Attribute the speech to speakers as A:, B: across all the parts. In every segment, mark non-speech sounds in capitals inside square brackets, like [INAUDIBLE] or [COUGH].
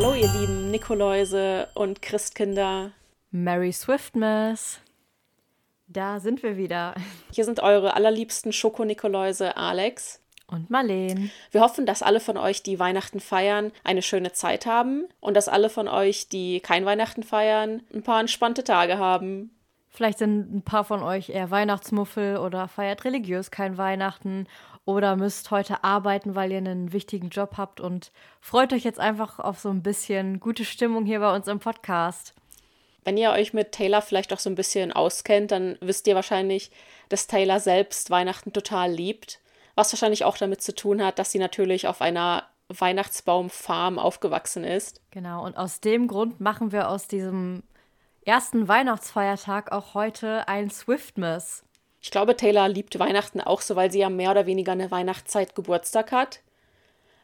A: Hallo, ihr lieben Nikoläuse und Christkinder.
B: Merry Swiftmas. Da sind wir wieder.
A: Hier sind eure allerliebsten Schoko-Nikoläuse Alex
B: und Marleen.
A: Wir hoffen, dass alle von euch, die Weihnachten feiern, eine schöne Zeit haben und dass alle von euch, die kein Weihnachten feiern, ein paar entspannte Tage haben.
B: Vielleicht sind ein paar von euch eher Weihnachtsmuffel oder feiert religiös kein Weihnachten oder müsst heute arbeiten, weil ihr einen wichtigen Job habt und freut euch jetzt einfach auf so ein bisschen gute Stimmung hier bei uns im Podcast.
A: Wenn ihr euch mit Taylor vielleicht auch so ein bisschen auskennt, dann wisst ihr wahrscheinlich, dass Taylor selbst Weihnachten total liebt. Was wahrscheinlich auch damit zu tun hat, dass sie natürlich auf einer Weihnachtsbaumfarm aufgewachsen ist.
B: Genau, und aus dem Grund machen wir aus diesem ersten Weihnachtsfeiertag auch heute ein Swiftmas.
A: Ich glaube, Taylor liebt Weihnachten auch so, weil sie ja mehr oder weniger eine Weihnachtszeit Geburtstag hat.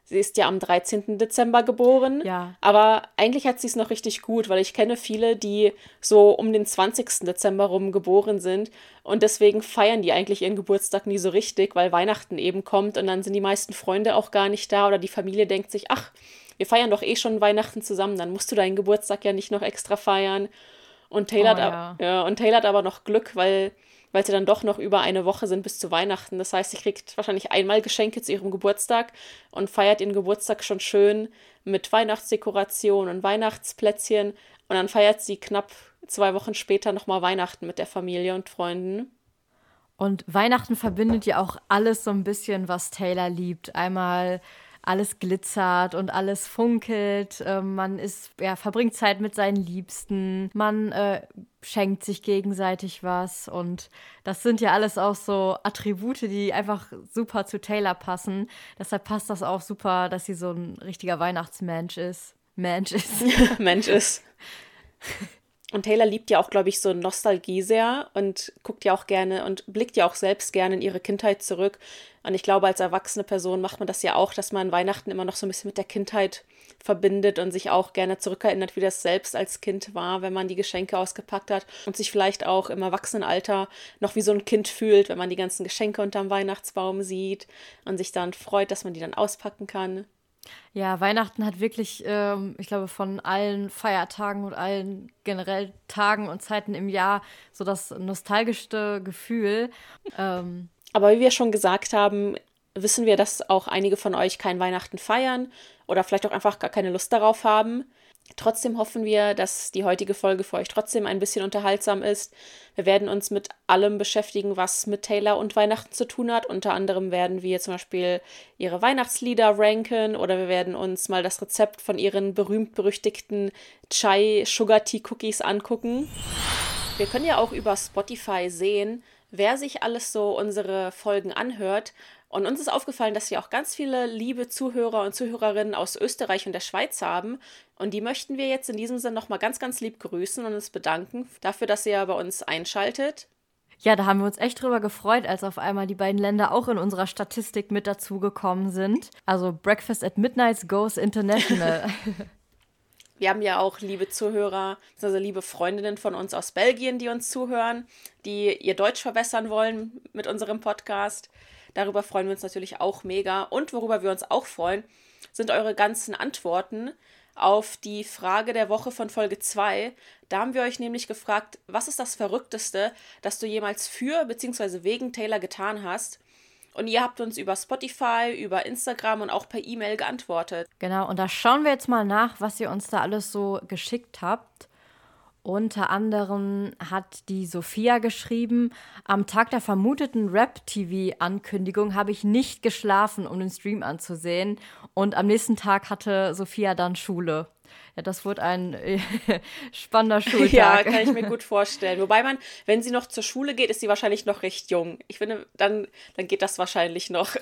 A: Sie ist ja am 13. Dezember geboren.
B: Ja.
A: Aber eigentlich hat sie es noch richtig gut, weil ich kenne viele, die so um den 20. Dezember rum geboren sind. Und deswegen feiern die eigentlich ihren Geburtstag nie so richtig, weil Weihnachten eben kommt und dann sind die meisten Freunde auch gar nicht da oder die Familie denkt sich, ach, wir feiern doch eh schon Weihnachten zusammen, dann musst du deinen Geburtstag ja nicht noch extra feiern. Und Taylor, oh, hat, ja. ja, und Taylor hat aber noch Glück, weil weil sie dann doch noch über eine Woche sind bis zu Weihnachten. Das heißt, sie kriegt wahrscheinlich einmal Geschenke zu ihrem Geburtstag und feiert ihren Geburtstag schon schön mit Weihnachtsdekoration und Weihnachtsplätzchen. Und dann feiert sie knapp zwei Wochen später nochmal Weihnachten mit der Familie und Freunden.
B: Und Weihnachten verbindet ja auch alles so ein bisschen, was Taylor liebt. Einmal alles glitzert und alles funkelt. Äh, man ist, ja, verbringt Zeit mit seinen Liebsten. Man äh, schenkt sich gegenseitig was. Und das sind ja alles auch so Attribute, die einfach super zu Taylor passen. Deshalb passt das auch super, dass sie so ein richtiger Weihnachtsmensch ist. Mensch ist. [LAUGHS]
A: Mensch ist. [LAUGHS] Und Taylor liebt ja auch, glaube ich, so Nostalgie sehr und guckt ja auch gerne und blickt ja auch selbst gerne in ihre Kindheit zurück. Und ich glaube, als erwachsene Person macht man das ja auch, dass man Weihnachten immer noch so ein bisschen mit der Kindheit verbindet und sich auch gerne zurückerinnert, wie das selbst als Kind war, wenn man die Geschenke ausgepackt hat und sich vielleicht auch im Erwachsenenalter noch wie so ein Kind fühlt, wenn man die ganzen Geschenke unterm Weihnachtsbaum sieht und sich dann freut, dass man die dann auspacken kann.
B: Ja, Weihnachten hat wirklich, ähm, ich glaube, von allen Feiertagen und allen generell Tagen und Zeiten im Jahr so das nostalgischste Gefühl. Ähm,
A: Aber wie wir schon gesagt haben, wissen wir, dass auch einige von euch kein Weihnachten feiern oder vielleicht auch einfach gar keine Lust darauf haben. Trotzdem hoffen wir, dass die heutige Folge für euch trotzdem ein bisschen unterhaltsam ist. Wir werden uns mit allem beschäftigen, was mit Taylor und Weihnachten zu tun hat. Unter anderem werden wir zum Beispiel ihre Weihnachtslieder ranken oder wir werden uns mal das Rezept von ihren berühmt-berüchtigten Chai Sugar Tea Cookies angucken. Wir können ja auch über Spotify sehen, wer sich alles so unsere Folgen anhört. Und uns ist aufgefallen, dass wir auch ganz viele liebe Zuhörer und Zuhörerinnen aus Österreich und der Schweiz haben. Und die möchten wir jetzt in diesem Sinne nochmal ganz, ganz lieb grüßen und uns bedanken dafür, dass ihr bei uns einschaltet.
B: Ja, da haben wir uns echt drüber gefreut, als auf einmal die beiden Länder auch in unserer Statistik mit dazugekommen sind. Also Breakfast at Midnight goes international. [LAUGHS] [LAUGHS]
A: Wir haben ja auch liebe Zuhörer, also liebe Freundinnen von uns aus Belgien, die uns zuhören, die ihr Deutsch verbessern wollen mit unserem Podcast. Darüber freuen wir uns natürlich auch mega. Und worüber wir uns auch freuen, sind eure ganzen Antworten auf die Frage der Woche von Folge 2. Da haben wir euch nämlich gefragt, was ist das Verrückteste, das du jemals für bzw. wegen Taylor getan hast? Und ihr habt uns über Spotify, über Instagram und auch per E-Mail geantwortet.
B: Genau, und da schauen wir jetzt mal nach, was ihr uns da alles so geschickt habt. Unter anderem hat die Sophia geschrieben, am Tag der vermuteten Rap-TV-Ankündigung habe ich nicht geschlafen, um den Stream anzusehen. Und am nächsten Tag hatte Sophia dann Schule. Ja, das wird ein [LAUGHS] spannender Schultag.
A: Ja, kann ich mir gut vorstellen. Wobei man, wenn sie noch zur Schule geht, ist sie wahrscheinlich noch recht jung. Ich finde, dann, dann geht das wahrscheinlich noch.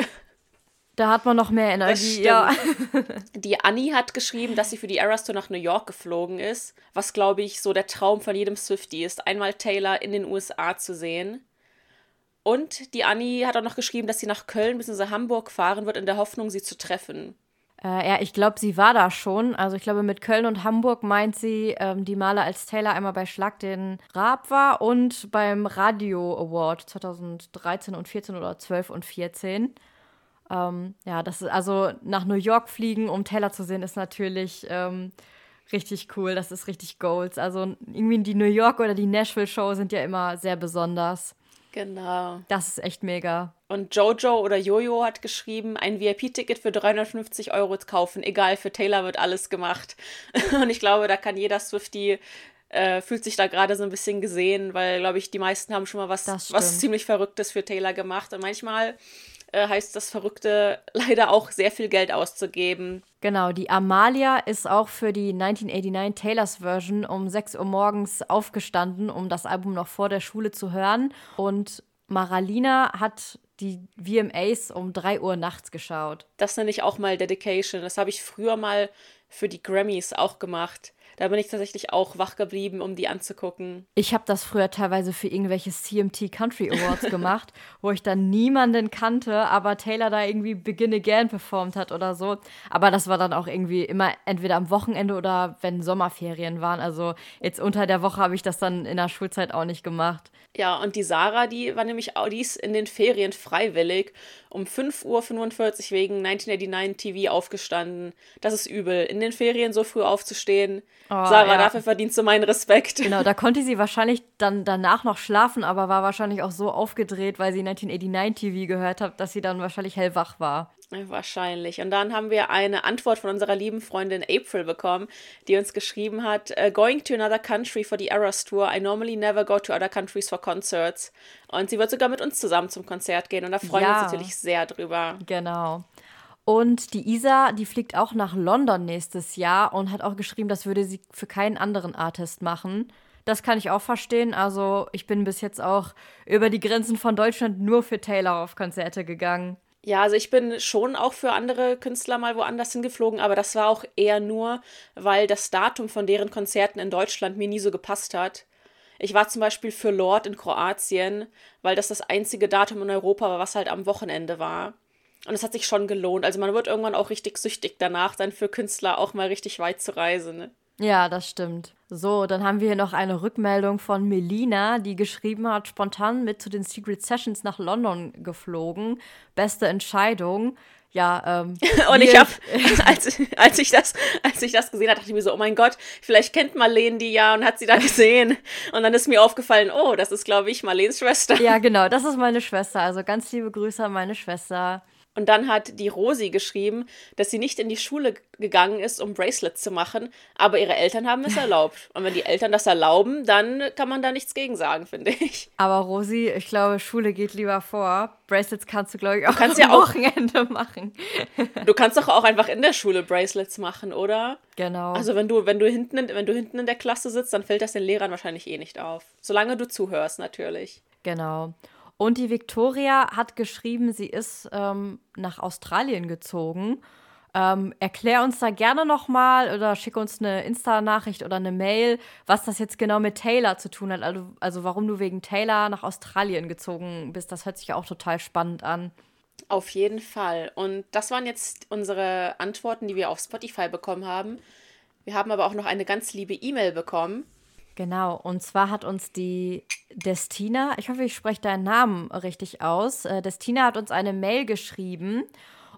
B: Da hat man noch mehr Energie, ja. [LAUGHS]
A: Die Annie hat geschrieben, dass sie für die Eras Tour nach New York geflogen ist, was, glaube ich, so der Traum von jedem Swiftie ist, einmal Taylor in den USA zu sehen. Und die Annie hat auch noch geschrieben, dass sie nach Köln bzw. Hamburg fahren wird, in der Hoffnung, sie zu treffen.
B: Äh, ja, ich glaube, sie war da schon. Also ich glaube, mit Köln und Hamburg meint sie ähm, die Male, als Taylor einmal bei Schlag den Raab war und beim Radio Award 2013 und 14 oder 12 und 14. Ähm, ja, das ist also nach New York fliegen, um Taylor zu sehen, ist natürlich ähm, richtig cool. Das ist richtig Goals. Also irgendwie die New York oder die Nashville Show sind ja immer sehr besonders.
A: Genau.
B: Das ist echt mega.
A: Und Jojo oder Jojo hat geschrieben, ein VIP-Ticket für 350 Euro kaufen. Egal, für Taylor wird alles gemacht. [LAUGHS] Und ich glaube, da kann jeder Swifty äh, fühlt sich da gerade so ein bisschen gesehen, weil, glaube ich, die meisten haben schon mal was, was ziemlich Verrücktes für Taylor gemacht. Und manchmal äh, heißt das Verrückte [LAUGHS] leider auch sehr viel Geld auszugeben.
B: Genau, die Amalia ist auch für die 1989 Taylors Version um 6 Uhr morgens aufgestanden, um das Album noch vor der Schule zu hören. Und Maralina hat die VMAs um 3 Uhr nachts geschaut.
A: Das nenne ich auch mal Dedication. Das habe ich früher mal für die Grammys auch gemacht. Da bin ich tatsächlich auch wach geblieben, um die anzugucken.
B: Ich habe das früher teilweise für irgendwelche CMT Country Awards gemacht, wo ich dann niemanden kannte, aber Taylor da irgendwie Begin Again performt hat oder so. Aber das war dann auch irgendwie immer entweder am Wochenende oder wenn Sommerferien waren. Also jetzt unter der Woche habe ich das dann in der Schulzeit auch nicht gemacht.
A: Ja, und die Sarah, die war nämlich auch, die ist in den Ferien freiwillig um 5.45 Uhr wegen 1989 TV aufgestanden. Das ist übel, in den Ferien so früh aufzustehen. Oh, Sarah, ja. dafür verdienst du meinen Respekt.
B: Genau, da konnte sie wahrscheinlich dann danach noch schlafen, aber war wahrscheinlich auch so aufgedreht, weil sie 1989 TV gehört hat, dass sie dann wahrscheinlich hellwach war.
A: Wahrscheinlich. Und dann haben wir eine Antwort von unserer lieben Freundin April bekommen, die uns geschrieben hat: äh, Going to another country for the Eras Tour. I normally never go to other countries for concerts. Und sie wird sogar mit uns zusammen zum Konzert gehen. Und da freuen ja, wir uns natürlich sehr drüber.
B: Genau. Und die Isa, die fliegt auch nach London nächstes Jahr und hat auch geschrieben, das würde sie für keinen anderen Artist machen. Das kann ich auch verstehen. Also ich bin bis jetzt auch über die Grenzen von Deutschland nur für Taylor auf Konzerte gegangen.
A: Ja, also ich bin schon auch für andere Künstler mal woanders hingeflogen, aber das war auch eher nur, weil das Datum von deren Konzerten in Deutschland mir nie so gepasst hat. Ich war zum Beispiel für Lord in Kroatien, weil das das einzige Datum in Europa war, was halt am Wochenende war. Und es hat sich schon gelohnt. Also man wird irgendwann auch richtig süchtig danach, dann für Künstler auch mal richtig weit zu reisen. Ne?
B: Ja, das stimmt. So, dann haben wir hier noch eine Rückmeldung von Melina, die geschrieben hat, spontan mit zu den Secret Sessions nach London geflogen. Beste Entscheidung. Ja, ähm. [LAUGHS]
A: Und ich habe, [LAUGHS] als, als, ich das, als ich das gesehen habe, dachte ich mir so, oh mein Gott, vielleicht kennt Marlene die ja und hat sie da gesehen. Und dann ist mir aufgefallen, oh, das ist, glaube ich, Marlenes Schwester.
B: Ja, [LAUGHS] genau, das ist meine Schwester. Also ganz liebe Grüße an meine Schwester.
A: Und dann hat die Rosi geschrieben, dass sie nicht in die Schule gegangen ist, um Bracelets zu machen, aber ihre Eltern haben es [LAUGHS] erlaubt. Und wenn die Eltern das erlauben, dann kann man da nichts gegen sagen, finde ich.
B: Aber Rosi, ich glaube, Schule geht lieber vor. Bracelets kannst du, glaube ich, auch am ja Wochenende machen. [LAUGHS]
A: du kannst doch auch einfach in der Schule Bracelets machen, oder?
B: Genau.
A: Also wenn du, wenn du hinten in, wenn du hinten in der Klasse sitzt, dann fällt das den Lehrern wahrscheinlich eh nicht auf. Solange du zuhörst, natürlich.
B: Genau. Und die Victoria hat geschrieben, sie ist ähm, nach Australien gezogen. Ähm, erklär uns da gerne nochmal oder schick uns eine Insta-Nachricht oder eine Mail, was das jetzt genau mit Taylor zu tun hat. Also, also warum du wegen Taylor nach Australien gezogen bist. Das hört sich ja auch total spannend an.
A: Auf jeden Fall. Und das waren jetzt unsere Antworten, die wir auf Spotify bekommen haben. Wir haben aber auch noch eine ganz liebe E-Mail bekommen.
B: Genau, und zwar hat uns die Destina, ich hoffe, ich spreche deinen Namen richtig aus. Äh, Destina hat uns eine Mail geschrieben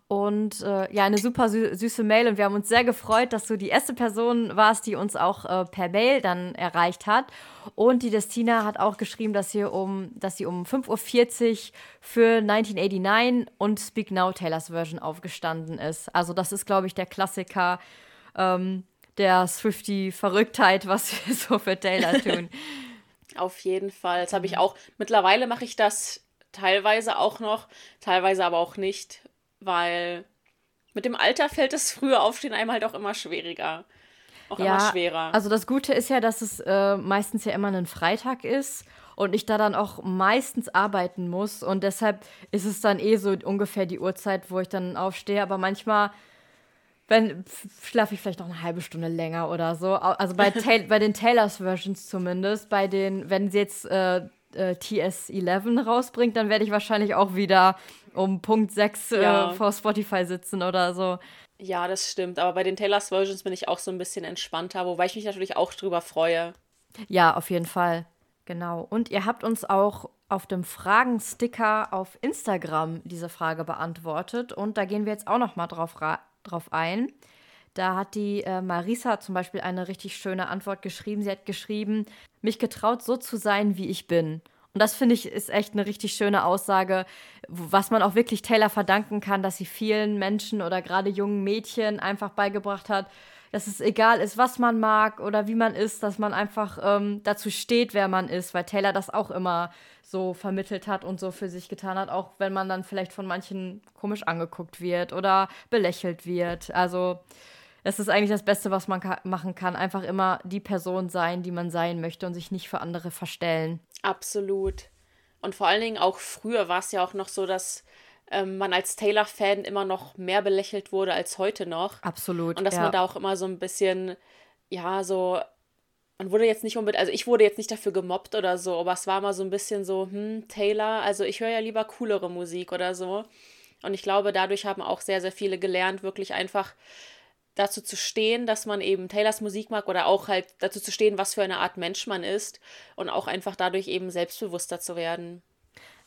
B: und äh, ja, eine super sü süße Mail und wir haben uns sehr gefreut, dass du die erste Person warst, die uns auch äh, per Mail dann erreicht hat. Und die Destina hat auch geschrieben, dass sie um, dass sie um 5.40 Uhr für 1989 und Speak Now Taylors Version aufgestanden ist. Also das ist, glaube ich, der Klassiker. Ähm, der Swifty-Verrücktheit, was wir [LAUGHS] so für Taylor [LAUGHS] tun.
A: Auf jeden Fall. Das habe ich auch. Mittlerweile mache ich das teilweise auch noch, teilweise aber auch nicht, weil mit dem Alter fällt das frühe Aufstehen einem halt auch immer schwieriger. Auch ja, immer schwerer.
B: Also das Gute ist ja, dass es äh, meistens ja immer ein Freitag ist und ich da dann auch meistens arbeiten muss und deshalb ist es dann eh so ungefähr die Uhrzeit, wo ich dann aufstehe. Aber manchmal wenn schlafe ich vielleicht noch eine halbe Stunde länger oder so. Also bei, [LAUGHS] bei den Taylors Versions zumindest, bei den, wenn sie jetzt äh, äh, TS11 rausbringt, dann werde ich wahrscheinlich auch wieder um Punkt 6 äh, ja. vor Spotify sitzen oder so.
A: Ja, das stimmt. Aber bei den Taylors Versions bin ich auch so ein bisschen entspannter, wobei ich mich natürlich auch drüber freue.
B: Ja, auf jeden Fall. Genau. Und ihr habt uns auch auf dem Fragensticker auf Instagram diese Frage beantwortet. Und da gehen wir jetzt auch noch mal drauf, drauf ein. Da hat die äh, Marisa zum Beispiel eine richtig schöne Antwort geschrieben. Sie hat geschrieben, mich getraut, so zu sein, wie ich bin. Und das finde ich ist echt eine richtig schöne Aussage, was man auch wirklich Taylor verdanken kann, dass sie vielen Menschen oder gerade jungen Mädchen einfach beigebracht hat, dass es egal ist, was man mag oder wie man ist, dass man einfach ähm, dazu steht, wer man ist, weil Taylor das auch immer so vermittelt hat und so für sich getan hat, auch wenn man dann vielleicht von manchen komisch angeguckt wird oder belächelt wird. Also es ist eigentlich das Beste, was man ka machen kann. Einfach immer die Person sein, die man sein möchte und sich nicht für andere verstellen.
A: Absolut. Und vor allen Dingen auch früher war es ja auch noch so, dass ähm, man als Taylor-Fan immer noch mehr belächelt wurde als heute noch.
B: Absolut.
A: Und dass ja. man da auch immer so ein bisschen, ja, so man wurde jetzt nicht unbedingt, also ich wurde jetzt nicht dafür gemobbt oder so, aber es war mal so ein bisschen so, hm, Taylor, also ich höre ja lieber coolere Musik oder so. Und ich glaube, dadurch haben auch sehr, sehr viele gelernt, wirklich einfach dazu zu stehen, dass man eben Taylors Musik mag oder auch halt dazu zu stehen, was für eine Art Mensch man ist und auch einfach dadurch eben selbstbewusster zu werden.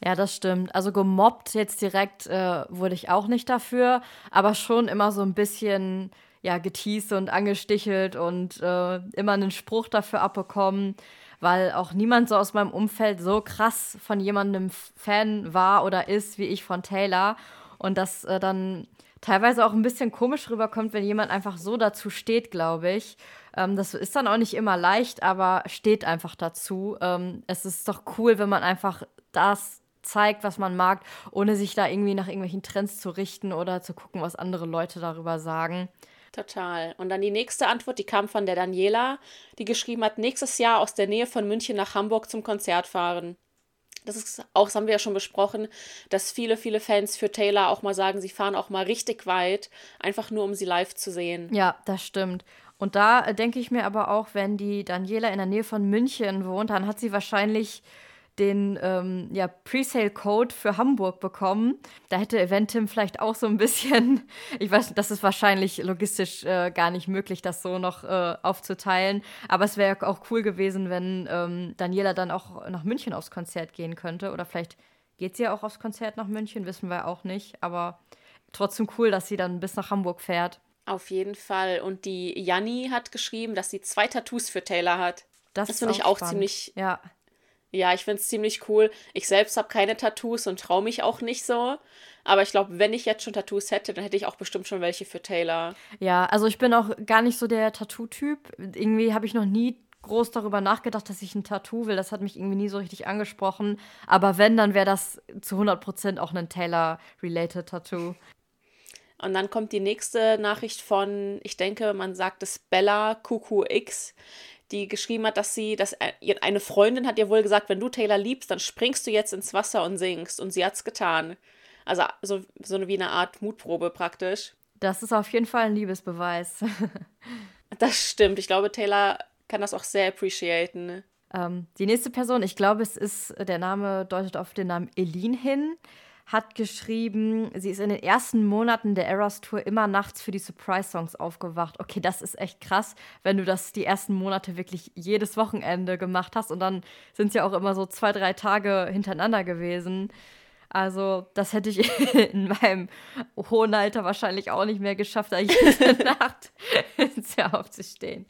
B: Ja, das stimmt. Also gemobbt jetzt direkt äh, wurde ich auch nicht dafür, aber schon immer so ein bisschen ja geteased und angestichelt und äh, immer einen Spruch dafür abbekommen, weil auch niemand so aus meinem Umfeld so krass von jemandem Fan war oder ist wie ich von Taylor und das äh, dann teilweise auch ein bisschen komisch rüberkommt, wenn jemand einfach so dazu steht, glaube ich. Ähm, das ist dann auch nicht immer leicht, aber steht einfach dazu. Ähm, es ist doch cool, wenn man einfach das zeigt, was man mag, ohne sich da irgendwie nach irgendwelchen Trends zu richten oder zu gucken, was andere Leute darüber sagen.
A: Total. Und dann die nächste Antwort, die kam von der Daniela, die geschrieben hat, nächstes Jahr aus der Nähe von München nach Hamburg zum Konzert fahren das ist auch, das haben wir ja schon besprochen, dass viele, viele Fans für Taylor auch mal sagen, sie fahren auch mal richtig weit, einfach nur um sie live zu sehen.
B: Ja, das stimmt. Und da äh, denke ich mir aber auch, wenn die Daniela in der Nähe von München wohnt, dann hat sie wahrscheinlich den ähm, ja, Presale-Code für Hamburg bekommen. Da hätte Eventim vielleicht auch so ein bisschen, [LAUGHS] ich weiß, das ist wahrscheinlich logistisch äh, gar nicht möglich, das so noch äh, aufzuteilen. Aber es wäre auch cool gewesen, wenn ähm, Daniela dann auch nach München aufs Konzert gehen könnte. Oder vielleicht geht sie ja auch aufs Konzert nach München, wissen wir auch nicht. Aber trotzdem cool, dass sie dann bis nach Hamburg fährt.
A: Auf jeden Fall. Und die Janni hat geschrieben, dass sie zwei Tattoos für Taylor hat. Das, das finde ich auch spannend. ziemlich ja. Ja, ich finde es ziemlich cool. Ich selbst habe keine Tattoos und traue mich auch nicht so. Aber ich glaube, wenn ich jetzt schon Tattoos hätte, dann hätte ich auch bestimmt schon welche für Taylor.
B: Ja, also ich bin auch gar nicht so der Tattoo-Typ. Irgendwie habe ich noch nie groß darüber nachgedacht, dass ich ein Tattoo will. Das hat mich irgendwie nie so richtig angesprochen. Aber wenn, dann wäre das zu 100% auch ein Taylor-related Tattoo.
A: Und dann kommt die nächste Nachricht von, ich denke, man sagt es Bella QQX die geschrieben hat, dass sie, dass eine Freundin hat ihr wohl gesagt, wenn du Taylor liebst, dann springst du jetzt ins Wasser und singst. Und sie hat's getan. Also so, so wie eine Art Mutprobe praktisch.
B: Das ist auf jeden Fall ein Liebesbeweis. [LAUGHS]
A: das stimmt. Ich glaube, Taylor kann das auch sehr appreciaten.
B: Ähm, die nächste Person, ich glaube, es ist, der Name deutet auf den Namen Elin hin hat geschrieben, sie ist in den ersten Monaten der Eras Tour immer nachts für die Surprise-Songs aufgewacht. Okay, das ist echt krass, wenn du das die ersten Monate wirklich jedes Wochenende gemacht hast und dann sind es ja auch immer so zwei, drei Tage hintereinander gewesen. Also, das hätte ich [LAUGHS] in meinem hohen Alter wahrscheinlich auch nicht mehr geschafft, da jede [LAUGHS] Nacht ins Jahr aufzustehen.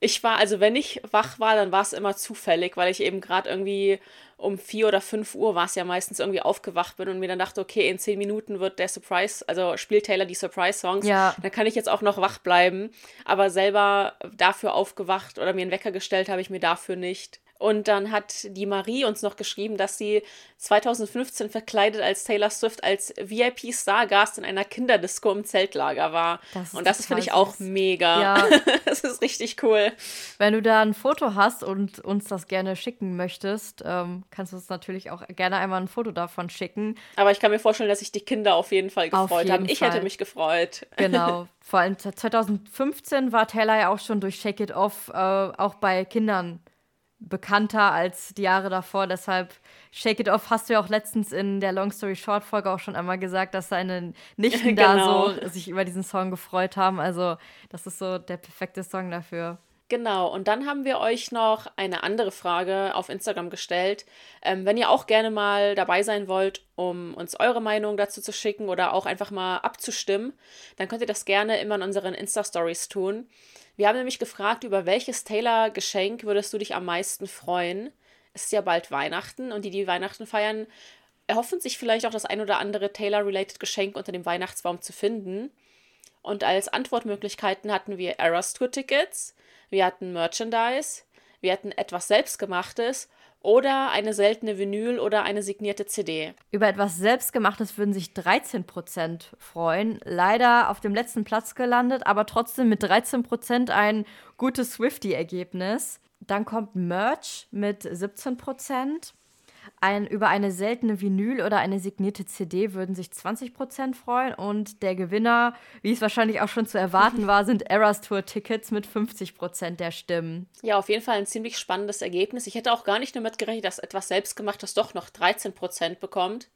A: Ich war, also wenn ich wach war, dann war es immer zufällig, weil ich eben gerade irgendwie um vier oder fünf Uhr war es ja meistens irgendwie aufgewacht bin und mir dann dachte, okay, in zehn Minuten wird der Surprise, also spielt Taylor die Surprise-Songs, ja. dann kann ich jetzt auch noch wach bleiben. Aber selber dafür aufgewacht oder mir einen Wecker gestellt habe ich mir dafür nicht. Und dann hat die Marie uns noch geschrieben, dass sie 2015 verkleidet als Taylor Swift als VIP-Stargast in einer Kinderdisco im Zeltlager war. Das und das finde ich auch mega. Ja. [LAUGHS] das ist richtig cool.
B: Wenn du da ein Foto hast und uns das gerne schicken möchtest, ähm, kannst du uns natürlich auch gerne einmal ein Foto davon schicken.
A: Aber ich kann mir vorstellen, dass sich die Kinder auf jeden Fall gefreut jeden haben. Ich Fall. hätte mich gefreut. [LAUGHS]
B: Genau. Vor allem 2015 war Taylor ja auch schon durch Shake It Off äh, auch bei Kindern bekannter als die Jahre davor. Deshalb Shake It Off hast du ja auch letztens in der Long Story Short Folge auch schon einmal gesagt, dass seine Nichten genau. [LAUGHS] da so sich über diesen Song gefreut haben. Also das ist so der perfekte Song dafür.
A: Genau, und dann haben wir euch noch eine andere Frage auf Instagram gestellt. Ähm, wenn ihr auch gerne mal dabei sein wollt, um uns eure Meinung dazu zu schicken oder auch einfach mal abzustimmen, dann könnt ihr das gerne immer in unseren Insta-Stories tun. Wir haben nämlich gefragt, über welches Taylor-Geschenk würdest du dich am meisten freuen? Es ist ja bald Weihnachten und die, die Weihnachten feiern, erhoffen sich vielleicht auch das ein oder andere Taylor-related Geschenk unter dem Weihnachtsbaum zu finden. Und als Antwortmöglichkeiten hatten wir Eras Tour Tickets, wir hatten Merchandise, wir hatten etwas Selbstgemachtes oder eine seltene Vinyl oder eine signierte CD.
B: Über etwas Selbstgemachtes würden sich 13% freuen. Leider auf dem letzten Platz gelandet, aber trotzdem mit 13% ein gutes Swifty-Ergebnis. Dann kommt Merch mit 17%. Ein, über eine seltene Vinyl oder eine signierte CD würden sich 20% freuen und der Gewinner, wie es wahrscheinlich auch schon zu erwarten war, sind Eras Tour Tickets mit 50% der Stimmen.
A: Ja, auf jeden Fall ein ziemlich spannendes Ergebnis. Ich hätte auch gar nicht damit gerechnet, dass etwas Selbstgemachtes doch noch 13% bekommt.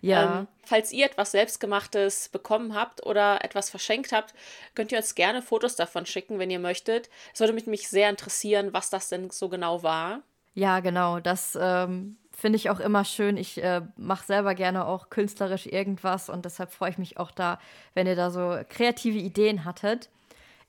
A: Ja. Ähm, falls ihr etwas Selbstgemachtes bekommen habt oder etwas verschenkt habt, könnt ihr uns gerne Fotos davon schicken, wenn ihr möchtet. Es würde mich sehr interessieren, was das denn so genau war.
B: Ja, genau. Das ähm, finde ich auch immer schön. Ich äh, mache selber gerne auch künstlerisch irgendwas und deshalb freue ich mich auch da, wenn ihr da so kreative Ideen hattet.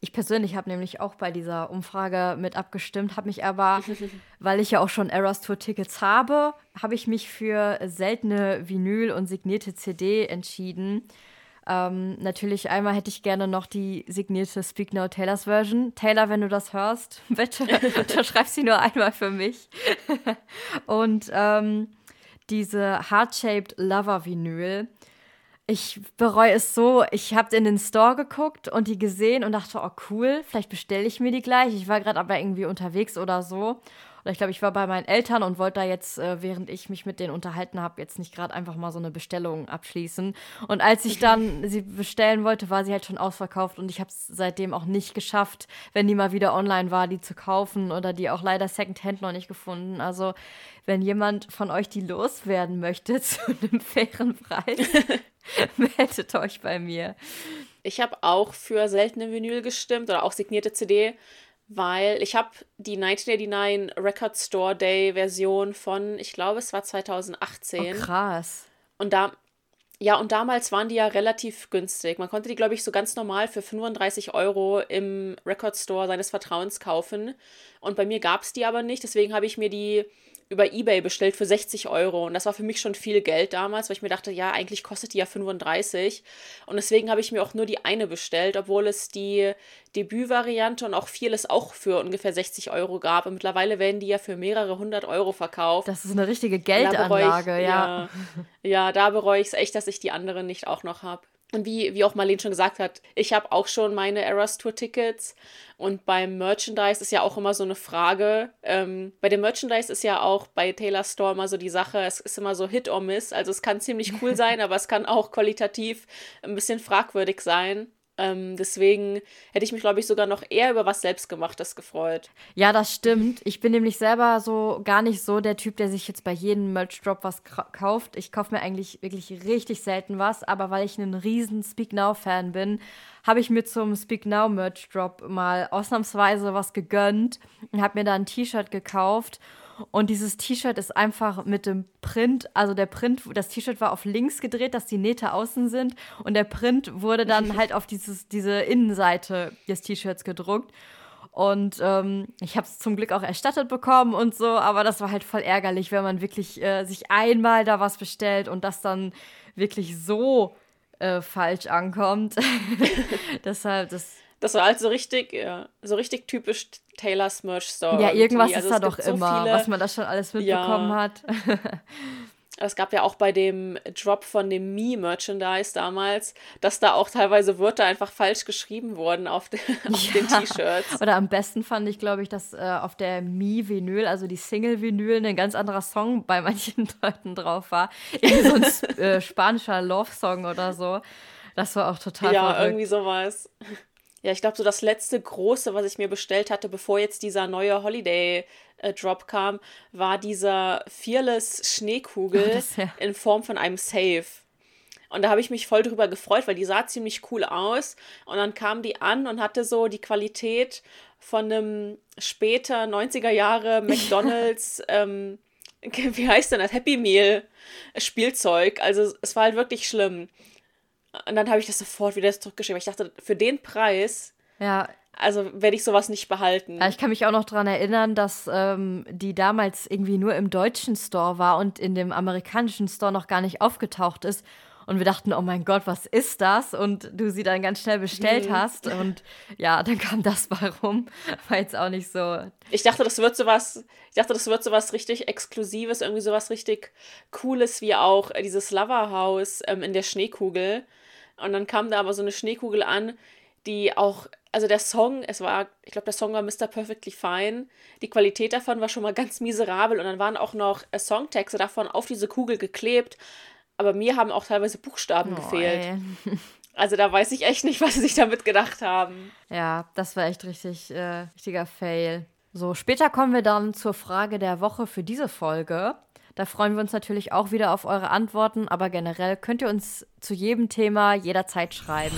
B: Ich persönlich habe nämlich auch bei dieser Umfrage mit abgestimmt, habe mich aber, [LAUGHS] weil ich ja auch schon Eras Tour Tickets habe, habe ich mich für seltene Vinyl und signierte CD entschieden. Ähm, natürlich einmal hätte ich gerne noch die signierte Speak Now Taylors Version. Taylor, wenn du das hörst, [LAUGHS] bitte unterschreib sie nur einmal für mich. [LAUGHS] Und ähm, diese Heart-Shaped Lover Vinyl. Ich bereue es so. Ich habe in den Store geguckt und die gesehen und dachte, oh cool, vielleicht bestelle ich mir die gleich. Ich war gerade aber irgendwie unterwegs oder so oder ich glaube, ich war bei meinen Eltern und wollte da jetzt, äh, während ich mich mit denen unterhalten habe, jetzt nicht gerade einfach mal so eine Bestellung abschließen. Und als ich dann [LAUGHS] sie bestellen wollte, war sie halt schon ausverkauft und ich habe es seitdem auch nicht geschafft, wenn die mal wieder online war, die zu kaufen oder die auch leider Secondhand noch nicht gefunden. Also wenn jemand von euch die loswerden möchte [LAUGHS] zu einem fairen Preis, [LAUGHS] meldet euch bei mir.
A: Ich habe auch für seltene Vinyl gestimmt oder auch signierte CD weil ich habe die 1989 Record Store Day Version von, ich glaube, es war 2018.
B: Oh, krass.
A: Und da, ja, und damals waren die ja relativ günstig. Man konnte die, glaube ich, so ganz normal für 35 Euro im Record Store seines Vertrauens kaufen. Und bei mir gab es die aber nicht, deswegen habe ich mir die über Ebay bestellt für 60 Euro. Und das war für mich schon viel Geld damals, weil ich mir dachte, ja, eigentlich kostet die ja 35. Und deswegen habe ich mir auch nur die eine bestellt, obwohl es die Debütvariante und auch vieles auch für ungefähr 60 Euro gab. Und mittlerweile werden die ja für mehrere hundert Euro verkauft.
B: Das ist eine richtige Geldanlage,
A: ich,
B: ja.
A: ja. Ja, da bereue ich es echt, dass ich die anderen nicht auch noch habe. Und wie, wie auch Marlene schon gesagt hat, ich habe auch schon meine Eras Tour Tickets. Und beim Merchandise ist ja auch immer so eine Frage. Ähm, bei dem Merchandise ist ja auch bei Taylor Store immer so die Sache, es ist immer so Hit or Miss. Also es kann ziemlich cool [LAUGHS] sein, aber es kann auch qualitativ ein bisschen fragwürdig sein. Ähm, deswegen hätte ich mich, glaube ich, sogar noch eher über was Selbstgemachtes gefreut.
B: Ja, das stimmt. Ich bin nämlich selber so gar nicht so der Typ, der sich jetzt bei jedem Merch-Drop was kauft. Ich kaufe mir eigentlich wirklich richtig selten was, aber weil ich ein riesen Speak Now-Fan bin, habe ich mir zum Speak Now Merch-Drop mal ausnahmsweise was gegönnt und habe mir da ein T-Shirt gekauft. Und dieses T-Shirt ist einfach mit dem Print, also der Print, das T-Shirt war auf links gedreht, dass die Nähte außen sind. Und der Print wurde dann [LAUGHS] halt auf dieses, diese Innenseite des T-Shirts gedruckt. Und ähm, ich habe es zum Glück auch erstattet bekommen und so, aber das war halt voll ärgerlich, wenn man wirklich äh, sich einmal da was bestellt und das dann wirklich so äh, falsch ankommt. [LAUGHS] Deshalb, das
A: das war halt so richtig, ja, so richtig typisch Taylors Merch Store.
B: Ja, irgendwas also ist da doch immer, viele, was man da schon alles mitbekommen ja. hat. [LAUGHS]
A: es gab ja auch bei dem Drop von dem Me-Merchandise damals, dass da auch teilweise Wörter einfach falsch geschrieben wurden auf, de [LAUGHS] auf ja. den T-Shirts.
B: Oder am besten fand ich, glaube ich, dass äh, auf der Me-Vinyl, also die Single-Vinyl, ein ganz anderer Song bei manchen [LAUGHS] Leuten drauf war. Irgendwie so ein äh, spanischer Love-Song oder so. Das war auch total
A: Ja, verrückt. irgendwie sowas. Ja, ich glaube, so das letzte große, was ich mir bestellt hatte, bevor jetzt dieser neue Holiday äh, Drop kam, war dieser Fearless Schneekugel [LAUGHS] oh, ja. in Form von einem Safe. Und da habe ich mich voll drüber gefreut, weil die sah ziemlich cool aus. Und dann kam die an und hatte so die Qualität von einem später 90er Jahre [LAUGHS] McDonalds, ähm, [LAUGHS] wie heißt denn das? Happy Meal Spielzeug. Also es war halt wirklich schlimm. Und dann habe ich das sofort wieder zurückgeschrieben. Ich dachte, für den Preis.
B: Ja,
A: also werde ich sowas nicht behalten.
B: Ja, ich kann mich auch noch daran erinnern, dass ähm, die damals irgendwie nur im deutschen Store war und in dem amerikanischen Store noch gar nicht aufgetaucht ist. Und wir dachten, oh mein Gott, was ist das? Und du sie dann ganz schnell bestellt mhm. hast. Und ja, dann kam das [LAUGHS] warum. War jetzt auch nicht so.
A: Ich dachte, das wird sowas, ich dachte, das wird sowas richtig Exklusives, irgendwie sowas richtig Cooles, wie auch dieses Loverhaus ähm, in der Schneekugel. Und dann kam da aber so eine Schneekugel an, die auch also der Song, es war, ich glaube, der Song war Mr. Perfectly Fine. Die Qualität davon war schon mal ganz miserabel und dann waren auch noch äh, Songtexte davon auf diese Kugel geklebt. Aber mir haben auch teilweise Buchstaben oh, gefehlt. [LAUGHS] Also da weiß ich echt nicht, was sie sich damit gedacht haben.
B: Ja, das war echt richtig, äh, richtiger Fail. So, später kommen wir dann zur Frage der Woche für diese Folge. Da freuen wir uns natürlich auch wieder auf eure Antworten, aber generell könnt ihr uns zu jedem Thema jederzeit schreiben.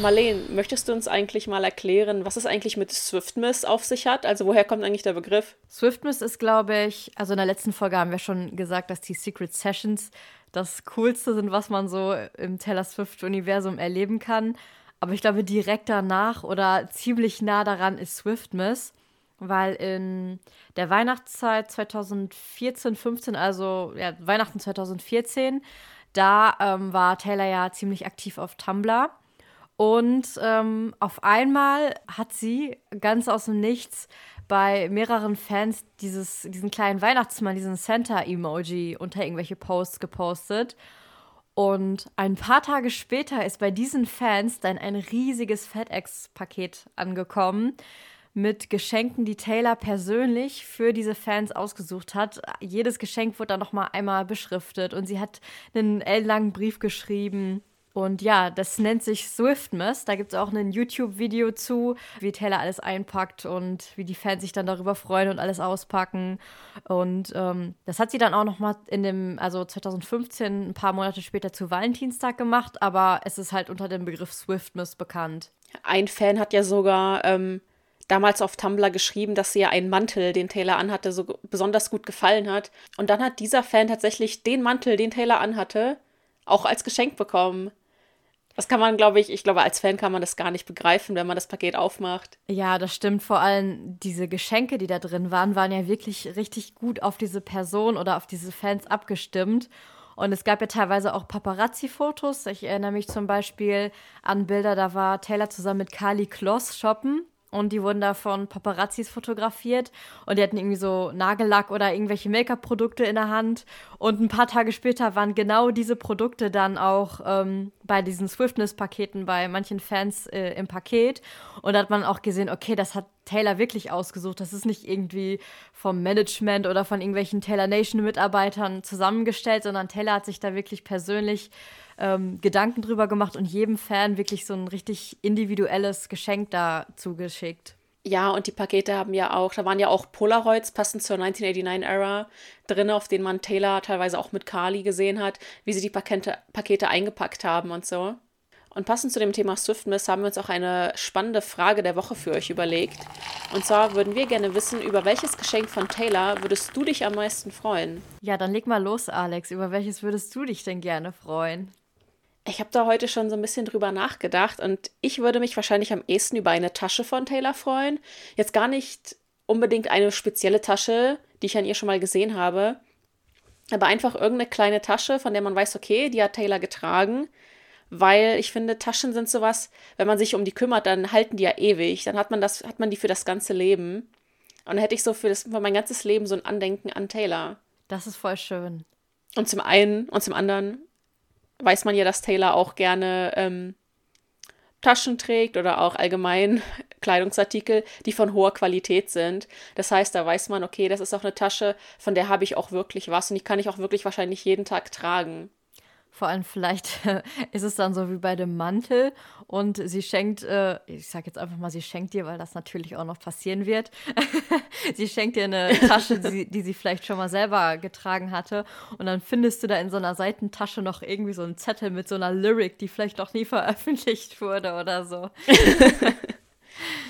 A: Marlene, möchtest du uns eigentlich mal erklären, was es eigentlich mit Swiftmiss auf sich hat? Also woher kommt eigentlich der Begriff?
B: Swiftmiss ist, glaube ich, also in der letzten Folge haben wir schon gesagt, dass die Secret Sessions das Coolste sind, was man so im Taylor Swift-Universum erleben kann. Aber ich glaube, direkt danach oder ziemlich nah daran ist Swiftmiss, weil in der Weihnachtszeit 2014, 15, also ja, Weihnachten 2014, da ähm, war Taylor ja ziemlich aktiv auf Tumblr. Und ähm, auf einmal hat sie ganz aus dem Nichts bei mehreren Fans dieses, diesen kleinen Weihnachtsmann, diesen Santa-Emoji unter irgendwelche Posts gepostet. Und ein paar Tage später ist bei diesen Fans dann ein riesiges FedEx-Paket angekommen mit Geschenken, die Taylor persönlich für diese Fans ausgesucht hat. Jedes Geschenk wurde dann nochmal einmal beschriftet und sie hat einen ellenlangen Brief geschrieben und ja, das nennt sich Swiftmas. Da gibt es auch ein YouTube-Video zu, wie Taylor alles einpackt und wie die Fans sich dann darüber freuen und alles auspacken. Und ähm, das hat sie dann auch noch mal in dem, also 2015, ein paar Monate später zu Valentinstag gemacht, aber es ist halt unter dem Begriff Swiftmas bekannt.
A: Ein Fan hat ja sogar ähm, damals auf Tumblr geschrieben, dass ihr einen Mantel, den Taylor anhatte, so besonders gut gefallen hat. Und dann hat dieser Fan tatsächlich den Mantel, den Taylor anhatte, auch als Geschenk bekommen. Das kann man, glaube ich, ich glaube, als Fan kann man das gar nicht begreifen, wenn man das Paket aufmacht.
B: Ja, das stimmt. Vor allem diese Geschenke, die da drin waren, waren ja wirklich richtig gut auf diese Person oder auf diese Fans abgestimmt. Und es gab ja teilweise auch Paparazzi-Fotos. Ich erinnere mich zum Beispiel an Bilder, da war Taylor zusammen mit Carly Kloss shoppen und die wurden da von Paparazzis fotografiert und die hatten irgendwie so Nagellack oder irgendwelche Make-up-Produkte in der Hand. Und ein paar Tage später waren genau diese Produkte dann auch ähm, bei diesen Swiftness-Paketen bei manchen Fans äh, im Paket. Und da hat man auch gesehen, okay, das hat Taylor wirklich ausgesucht. Das ist nicht irgendwie vom Management oder von irgendwelchen Taylor Nation-Mitarbeitern zusammengestellt, sondern Taylor hat sich da wirklich persönlich ähm, Gedanken drüber gemacht und jedem Fan wirklich so ein richtig individuelles Geschenk dazu geschickt.
A: Ja, und die Pakete haben ja auch, da waren ja auch Polaroids passend zur 1989-Ära drin, auf denen man Taylor teilweise auch mit Carly gesehen hat, wie sie die Pakete, Pakete eingepackt haben und so. Und passend zu dem Thema Swiftness haben wir uns auch eine spannende Frage der Woche für euch überlegt. Und zwar würden wir gerne wissen, über welches Geschenk von Taylor würdest du dich am meisten freuen?
B: Ja, dann leg mal los, Alex. Über welches würdest du dich denn gerne freuen?
A: Ich habe da heute schon so ein bisschen drüber nachgedacht und ich würde mich wahrscheinlich am ehesten über eine Tasche von Taylor freuen. Jetzt gar nicht unbedingt eine spezielle Tasche, die ich an ihr schon mal gesehen habe, aber einfach irgendeine kleine Tasche, von der man weiß, okay, die hat Taylor getragen, weil ich finde, Taschen sind sowas, wenn man sich um die kümmert, dann halten die ja ewig, dann hat man das, hat man die für das ganze Leben. Und dann hätte ich so für, das, für mein ganzes Leben so ein Andenken an Taylor.
B: Das ist voll schön.
A: Und zum einen und zum anderen weiß man ja, dass Taylor auch gerne ähm, Taschen trägt oder auch allgemein [LAUGHS] Kleidungsartikel, die von hoher Qualität sind. Das heißt, da weiß man, okay, das ist auch eine Tasche, von der habe ich auch wirklich was und die kann ich auch wirklich wahrscheinlich jeden Tag tragen.
B: Vor allem vielleicht [LAUGHS] ist es dann so wie bei dem Mantel und sie schenkt, äh, ich sag jetzt einfach mal, sie schenkt dir, weil das natürlich auch noch passieren wird. [LAUGHS] sie schenkt dir eine [LAUGHS] Tasche, die, die, sie vielleicht schon mal selber getragen hatte und dann findest du da in so einer Seitentasche noch irgendwie so einen Zettel mit so einer Lyric, die vielleicht noch nie veröffentlicht wurde oder so.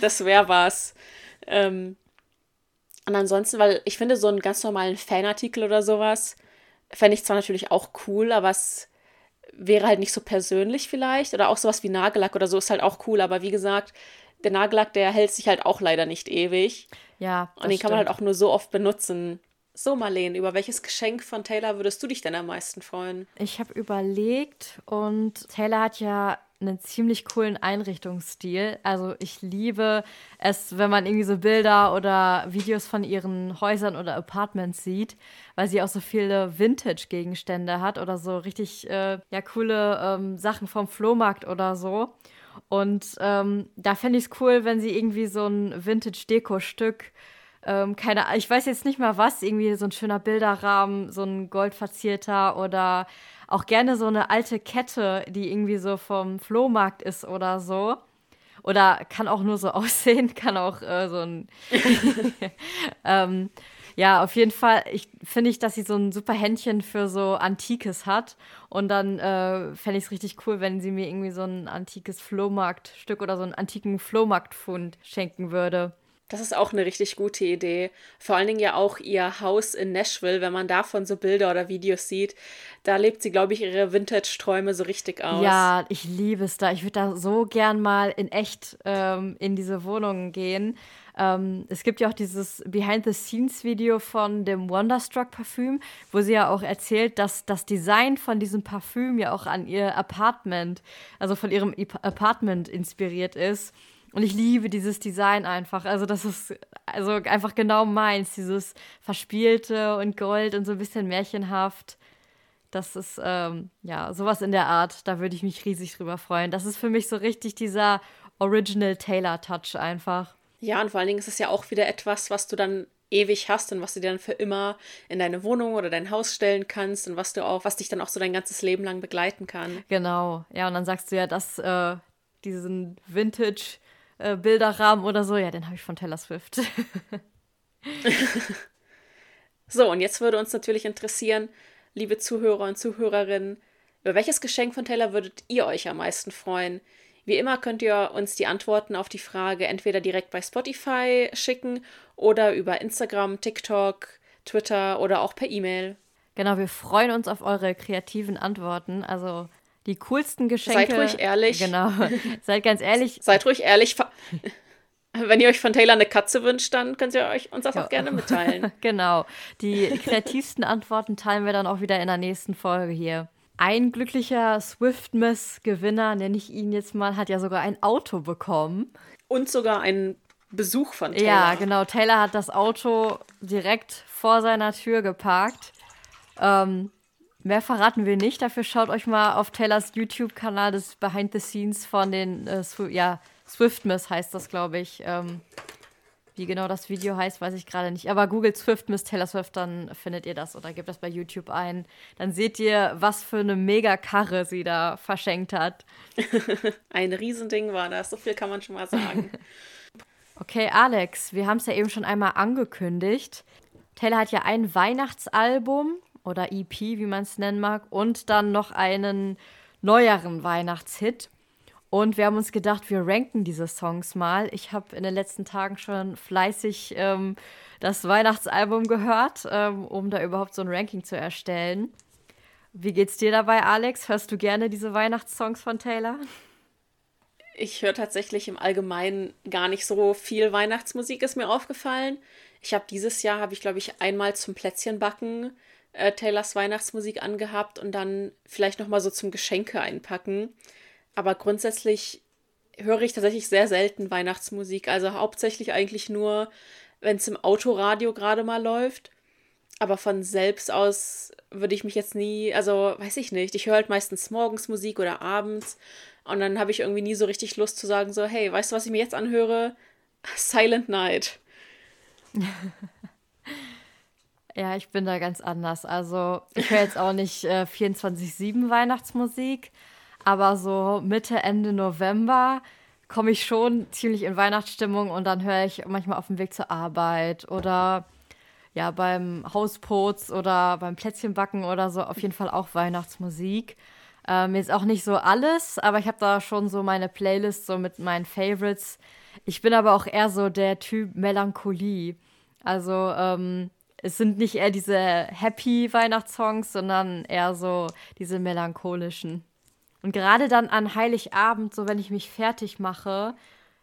A: das wäre was. Ähm, und ansonsten, weil ich finde, so einen ganz normalen Fanartikel oder sowas, fände ich zwar natürlich auch cool, aber es wäre halt nicht so persönlich vielleicht. Oder auch sowas wie Nagellack oder so ist halt auch cool. Aber wie gesagt, der Nagellack, der hält sich halt auch leider nicht ewig.
B: Ja.
A: Und den stimmt. kann man halt auch nur so oft benutzen. So, Marlene, über welches Geschenk von Taylor würdest du dich denn am meisten freuen?
B: Ich habe überlegt und Taylor hat ja einen ziemlich coolen Einrichtungsstil. Also ich liebe es, wenn man irgendwie so Bilder oder Videos von ihren Häusern oder Apartments sieht, weil sie auch so viele Vintage-Gegenstände hat oder so richtig äh, ja coole ähm, Sachen vom Flohmarkt oder so. Und ähm, da fände ich es cool, wenn sie irgendwie so ein Vintage-Deko-Stück ähm, keine ich weiß jetzt nicht mal was, irgendwie so ein schöner Bilderrahmen, so ein goldverzierter oder auch gerne so eine alte Kette, die irgendwie so vom Flohmarkt ist oder so. Oder kann auch nur so [LAUGHS] aussehen, kann auch äh, so ein. [LAUGHS] ähm, ja, auf jeden Fall finde ich, dass sie so ein super Händchen für so Antikes hat. Und dann äh, fände ich es richtig cool, wenn sie mir irgendwie so ein antikes Flohmarktstück oder so einen antiken Flohmarktfund schenken würde.
A: Das ist auch eine richtig gute Idee. Vor allen Dingen ja auch ihr Haus in Nashville, wenn man davon so Bilder oder Videos sieht. Da lebt sie, glaube ich, ihre Vintage-Träume so richtig aus.
B: Ja, ich liebe es da. Ich würde da so gern mal in echt ähm, in diese Wohnungen gehen. Ähm, es gibt ja auch dieses Behind-the-Scenes-Video von dem Wonderstruck-Parfüm, wo sie ja auch erzählt, dass das Design von diesem Parfüm ja auch an ihr Apartment, also von ihrem Apartment inspiriert ist. Und ich liebe dieses Design einfach. Also, das ist also einfach genau meins. Dieses Verspielte und Gold und so ein bisschen märchenhaft. Das ist, ähm, ja, sowas in der Art. Da würde ich mich riesig drüber freuen. Das ist für mich so richtig dieser Original Taylor-Touch einfach.
A: Ja, und vor allen Dingen ist es ja auch wieder etwas, was du dann ewig hast und was du dir dann für immer in deine Wohnung oder dein Haus stellen kannst und was du auch, was dich dann auch so dein ganzes Leben lang begleiten kann.
B: Genau, ja, und dann sagst du ja, dass äh, diesen Vintage äh, Bilderrahmen oder so, ja, den habe ich von Taylor Swift. [LAUGHS]
A: so, und jetzt würde uns natürlich interessieren, liebe Zuhörer und Zuhörerinnen, über welches Geschenk von Taylor würdet ihr euch am meisten freuen? Wie immer könnt ihr uns die Antworten auf die Frage entweder direkt bei Spotify schicken oder über Instagram, TikTok, Twitter oder auch per E-Mail.
B: Genau, wir freuen uns auf eure kreativen Antworten. Also die coolsten Geschenke.
A: Seid ruhig ehrlich.
B: Genau. [LAUGHS] Seid ganz ehrlich.
A: Seid ruhig ehrlich. [LAUGHS] Wenn ihr euch von Taylor eine Katze wünscht, dann könnt ihr euch uns das ja. auch gerne mitteilen. [LAUGHS]
B: genau. Die kreativsten Antworten teilen wir dann auch wieder in der nächsten Folge hier. Ein glücklicher Swiftmas-Gewinner, nenne ich ihn jetzt mal, hat ja sogar ein Auto bekommen.
A: Und sogar einen Besuch von Taylor.
B: Ja, genau. Taylor hat das Auto direkt vor seiner Tür geparkt. Ähm, Mehr verraten wir nicht. Dafür schaut euch mal auf Taylors YouTube-Kanal das Behind the Scenes von den, äh, ja, Swiftmas heißt das, glaube ich. Ähm, wie genau das Video heißt, weiß ich gerade nicht. Aber googelt Swiftmas Taylor Swift, dann findet ihr das oder gebt das bei YouTube ein. Dann seht ihr, was für eine Mega-Karre sie da verschenkt hat. [LAUGHS]
A: Ein Riesending war das, so viel kann man schon mal sagen. [LAUGHS]
B: okay, Alex, wir haben es ja eben schon einmal angekündigt. Taylor hat ja ein Weihnachtsalbum oder EP, wie man es nennen mag, und dann noch einen neueren Weihnachtshit. Und wir haben uns gedacht, wir ranken diese Songs mal. Ich habe in den letzten Tagen schon fleißig ähm, das Weihnachtsalbum gehört, ähm, um da überhaupt so ein Ranking zu erstellen. Wie geht's dir dabei, Alex? Hörst du gerne diese Weihnachtssongs von Taylor?
A: Ich höre tatsächlich im Allgemeinen gar nicht so viel Weihnachtsmusik, ist mir aufgefallen. Ich habe dieses Jahr, habe ich glaube ich einmal zum Plätzchenbacken äh, Taylors Weihnachtsmusik angehabt und dann vielleicht nochmal so zum Geschenke einpacken. Aber grundsätzlich höre ich tatsächlich sehr selten Weihnachtsmusik. Also hauptsächlich eigentlich nur, wenn es im Autoradio gerade mal läuft. Aber von selbst aus würde ich mich jetzt nie, also weiß ich nicht. Ich höre halt meistens morgens Musik oder abends. Und dann habe ich irgendwie nie so richtig Lust zu sagen, so, hey, weißt du, was ich mir jetzt anhöre? Silent Night. [LAUGHS]
B: Ja, ich bin da ganz anders. Also ich höre jetzt auch nicht äh, 24-7 Weihnachtsmusik, aber so Mitte, Ende November komme ich schon ziemlich in Weihnachtsstimmung und dann höre ich manchmal auf dem Weg zur Arbeit oder ja beim Hausputz oder beim Plätzchenbacken oder so auf jeden Fall auch Weihnachtsmusik. Ähm, jetzt auch nicht so alles, aber ich habe da schon so meine Playlist so mit meinen Favorites. Ich bin aber auch eher so der Typ Melancholie. Also ähm, es sind nicht eher diese happy Weihnachtssongs, sondern eher so diese melancholischen. Und gerade dann an Heiligabend, so wenn ich mich fertig mache,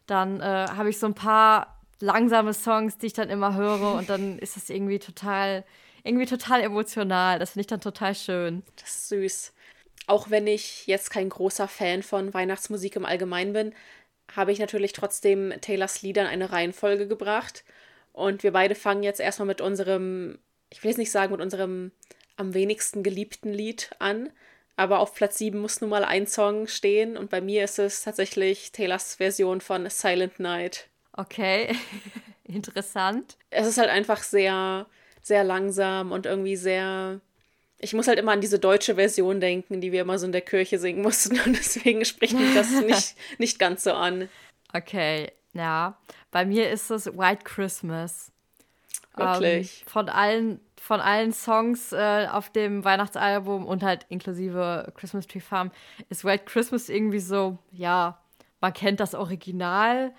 B: dann äh, habe ich so ein paar langsame Songs, die ich dann immer höre und dann ist das irgendwie total, irgendwie total emotional. Das finde ich dann total schön.
A: Das ist süß. Auch wenn ich jetzt kein großer Fan von Weihnachtsmusik im Allgemeinen bin, habe ich natürlich trotzdem Taylors Lieder in eine Reihenfolge gebracht. Und wir beide fangen jetzt erstmal mit unserem, ich will jetzt nicht sagen, mit unserem am wenigsten geliebten Lied an. Aber auf Platz 7 muss nun mal ein Song stehen. Und bei mir ist es tatsächlich Taylors Version von Silent Night.
B: Okay, [LAUGHS] interessant.
A: Es ist halt einfach sehr, sehr langsam und irgendwie sehr. Ich muss halt immer an diese deutsche Version denken, die wir immer so in der Kirche singen [LAUGHS] mussten. Und deswegen spricht mich das [LAUGHS] nicht, nicht ganz so an.
B: Okay, ja. Bei mir ist es White Christmas.
A: Wirklich.
B: Ähm, von allen von allen Songs äh, auf dem Weihnachtsalbum und halt inklusive Christmas Tree Farm ist White Christmas irgendwie so, ja, man kennt das Original.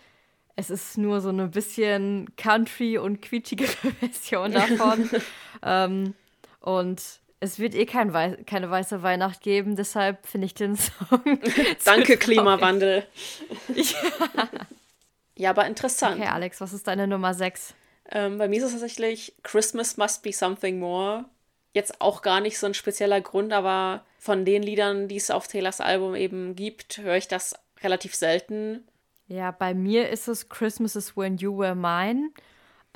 B: Es ist nur so eine bisschen Country und quietschigere [LAUGHS] Version davon. [LAUGHS] ähm, und es wird eh kein Wei keine weiße Weihnacht geben, deshalb finde ich den [LAUGHS] Song.
A: Danke, Klimawandel. ja. Ja, aber interessant.
B: Okay, Alex, was ist deine Nummer 6?
A: Ähm, bei mir ist es tatsächlich Christmas Must Be Something More. Jetzt auch gar nicht so ein spezieller Grund, aber von den Liedern, die es auf Taylors Album eben gibt, höre ich das relativ selten.
B: Ja, bei mir ist es Christmas is When You Were Mine,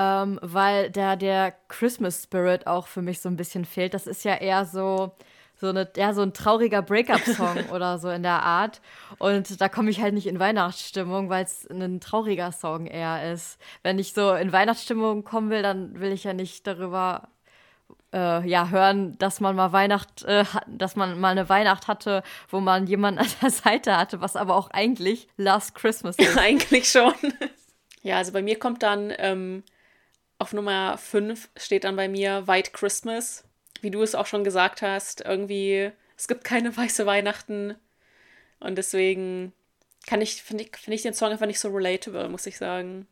B: ähm, weil da der Christmas Spirit auch für mich so ein bisschen fehlt. Das ist ja eher so, so, eine, ja, so ein trauriger Breakup-Song [LAUGHS] oder so in der Art. Und da komme ich halt nicht in Weihnachtsstimmung, weil es ein trauriger Song eher ist. Wenn ich so in Weihnachtsstimmung kommen will, dann will ich ja nicht darüber äh, ja, hören, dass man mal Weihnacht, äh, dass man mal eine Weihnacht hatte, wo man jemanden an der Seite hatte, was aber auch eigentlich Last Christmas ist.
A: Ja, [LAUGHS] eigentlich schon. [LAUGHS] ja, also bei mir kommt dann ähm, auf Nummer 5 steht dann bei mir White Christmas wie du es auch schon gesagt hast, irgendwie, es gibt keine [LAUGHS] weiße Weihnachten. Und deswegen kann ich, finde ich, find ich den Song einfach nicht so relatable, muss ich sagen.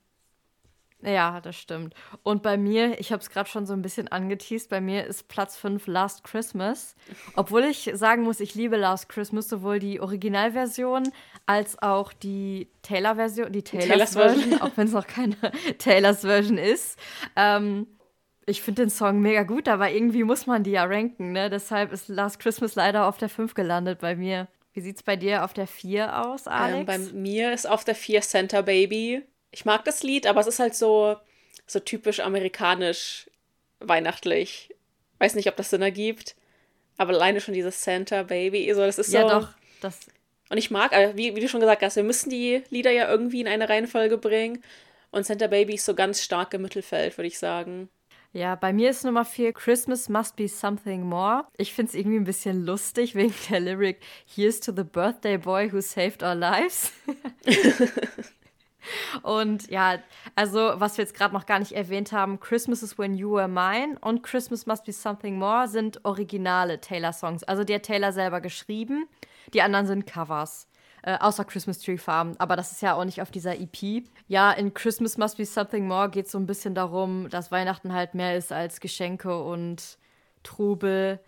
B: Ja, das stimmt. Und bei mir, ich habe es gerade schon so ein bisschen angeteased, bei mir ist Platz 5 Last Christmas. Obwohl ich sagen muss, ich liebe Last Christmas, sowohl die Originalversion als auch die Taylor-Version, die Taylors, Taylors Version, auch wenn es noch keine [LAUGHS] Taylors Version ist. Ähm, ich finde den Song mega gut, aber irgendwie muss man die ja ranken, ne? Deshalb ist Last Christmas leider auf der 5 gelandet bei mir. Wie sieht es bei dir auf der 4 aus, Alex?
A: Ähm, bei mir ist auf der 4 Santa Baby. Ich mag das Lied, aber es ist halt so, so typisch amerikanisch weihnachtlich. Weiß nicht, ob das Sinn ergibt. Aber alleine schon dieses Santa Baby, so, das ist so.
B: Ja, doch. Das
A: und ich mag, äh, wie, wie du schon gesagt hast, wir müssen die Lieder ja irgendwie in eine Reihenfolge bringen. Und Santa Baby ist so ganz stark im Mittelfeld, würde ich sagen.
B: Ja, bei mir ist Nummer vier Christmas must be something more. Ich finde es irgendwie ein bisschen lustig wegen der Lyric Here's to the birthday boy who saved our lives. [LAUGHS] und ja, also was wir jetzt gerade noch gar nicht erwähnt haben, Christmas is when you were mine und Christmas must be something more sind originale Taylor-Songs. Also die hat Taylor selber geschrieben, die anderen sind Covers. Äh, außer Christmas Tree Farm. Aber das ist ja auch nicht auf dieser EP. Ja, in Christmas Must Be Something More geht es so ein bisschen darum, dass Weihnachten halt mehr ist als Geschenke und Trubel.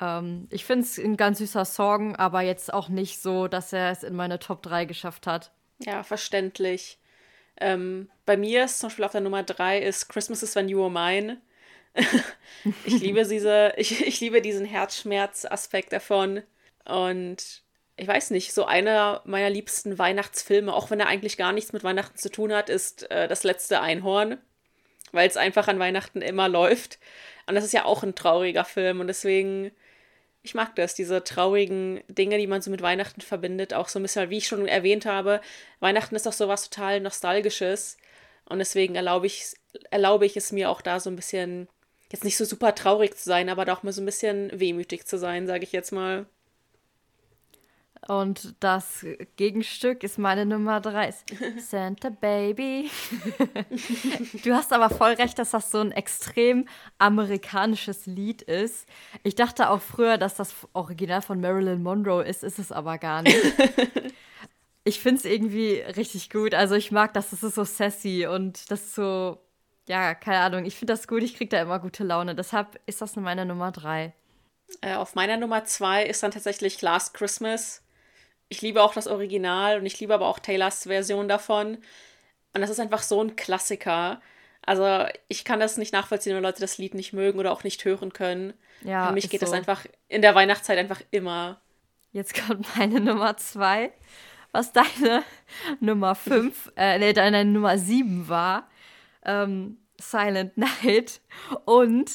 B: Ähm, ich finde es ein ganz süßer Song, aber jetzt auch nicht so, dass er es in meine Top 3 geschafft hat.
A: Ja, verständlich. Ähm, bei mir ist zum Beispiel auf der Nummer 3 ist Christmas is when you were mine. [LAUGHS] ich liebe diese, ich, ich liebe diesen Herzschmerz-Aspekt davon. Und ich weiß nicht, so einer meiner liebsten Weihnachtsfilme, auch wenn er eigentlich gar nichts mit Weihnachten zu tun hat, ist äh, Das letzte Einhorn, weil es einfach an Weihnachten immer läuft. Und das ist ja auch ein trauriger Film und deswegen, ich mag das, diese traurigen Dinge, die man so mit Weihnachten verbindet, auch so ein bisschen, wie ich schon erwähnt habe, Weihnachten ist doch so was total Nostalgisches und deswegen erlaube ich, erlaube ich es mir auch da so ein bisschen jetzt nicht so super traurig zu sein, aber doch mal so ein bisschen wehmütig zu sein, sage ich jetzt mal.
B: Und das Gegenstück ist meine Nummer drei. [LAUGHS] Santa Baby. [LAUGHS] du hast aber voll recht, dass das so ein extrem amerikanisches Lied ist. Ich dachte auch früher, dass das Original von Marilyn Monroe ist, ist es aber gar nicht. [LAUGHS] ich finde es irgendwie richtig gut. Also ich mag das, das ist so sassy und das ist so, ja, keine Ahnung. Ich finde das gut, ich kriege da immer gute Laune. Deshalb ist das meine Nummer drei.
A: Äh, auf meiner Nummer zwei ist dann tatsächlich Last Christmas ich liebe auch das Original und ich liebe aber auch Taylors Version davon. Und das ist einfach so ein Klassiker. Also ich kann das nicht nachvollziehen, wenn Leute das Lied nicht mögen oder auch nicht hören können. Ja, Für mich geht so. das einfach in der Weihnachtszeit einfach immer.
B: Jetzt kommt meine [LAUGHS] Nummer zwei. Was deine [LAUGHS] Nummer fünf, äh, nee, deine Nummer sieben war. Ähm, Silent Night. Und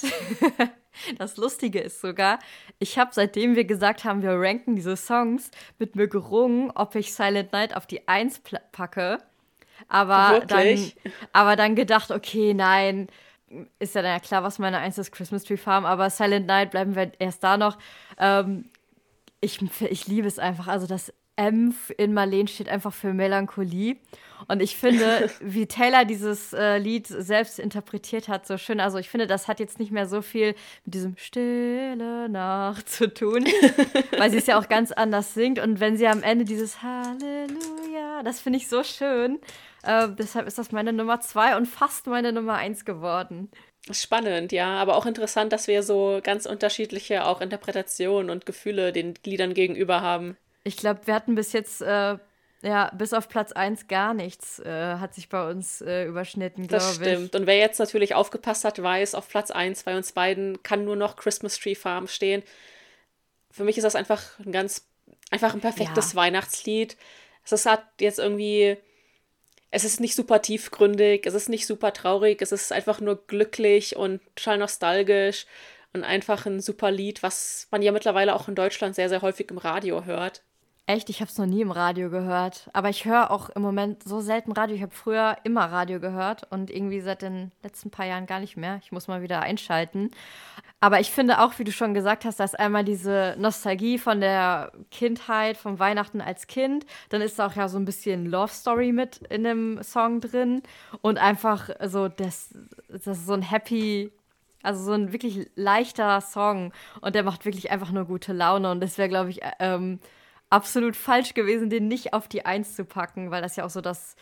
B: [LAUGHS] Das Lustige ist sogar, ich habe seitdem wir gesagt haben, wir ranken diese Songs, mit mir gerungen, ob ich Silent Night auf die Eins packe. Aber dann, aber dann gedacht, okay, nein, ist ja dann ja klar, was meine Eins ist, Christmas Tree Farm, aber Silent Night bleiben wir erst da noch. Ähm, ich, ich liebe es einfach. Also das M in Marleen steht einfach für Melancholie. Und ich finde, [LAUGHS] wie Taylor dieses äh, Lied selbst interpretiert hat, so schön. Also ich finde, das hat jetzt nicht mehr so viel mit diesem Stille Nacht zu tun, [LAUGHS] weil sie es ja auch ganz anders singt. Und wenn sie am Ende dieses Halleluja, das finde ich so schön. Äh, deshalb ist das meine Nummer zwei und fast meine Nummer eins geworden.
A: Spannend, ja, aber auch interessant, dass wir so ganz unterschiedliche auch Interpretationen und Gefühle den Liedern gegenüber haben.
B: Ich glaube, wir hatten bis jetzt, äh, ja, bis auf Platz 1 gar nichts äh, hat sich bei uns äh, überschnitten, glaube ich. Das stimmt.
A: Und wer jetzt natürlich aufgepasst hat, weiß, auf Platz 1 bei uns beiden kann nur noch Christmas Tree Farm stehen. Für mich ist das einfach ein ganz, einfach ein perfektes ja. Weihnachtslied. Es hat jetzt irgendwie, es ist nicht super tiefgründig, es ist nicht super traurig, es ist einfach nur glücklich und total nostalgisch und einfach ein super Lied, was man ja mittlerweile auch in Deutschland sehr, sehr häufig im Radio hört.
B: Echt? Ich habe es noch nie im Radio gehört. Aber ich höre auch im Moment so selten Radio. Ich habe früher immer Radio gehört und irgendwie seit den letzten paar Jahren gar nicht mehr. Ich muss mal wieder einschalten. Aber ich finde auch, wie du schon gesagt hast, da ist einmal diese Nostalgie von der Kindheit, vom Weihnachten als Kind. Dann ist auch ja so ein bisschen Love Story mit in dem Song drin. Und einfach so, das, das ist so ein happy also so ein wirklich leichter Song und der macht wirklich einfach nur gute Laune und das wäre, glaube ich, ähm, absolut falsch gewesen, den nicht auf die Eins zu packen, weil das ja auch so das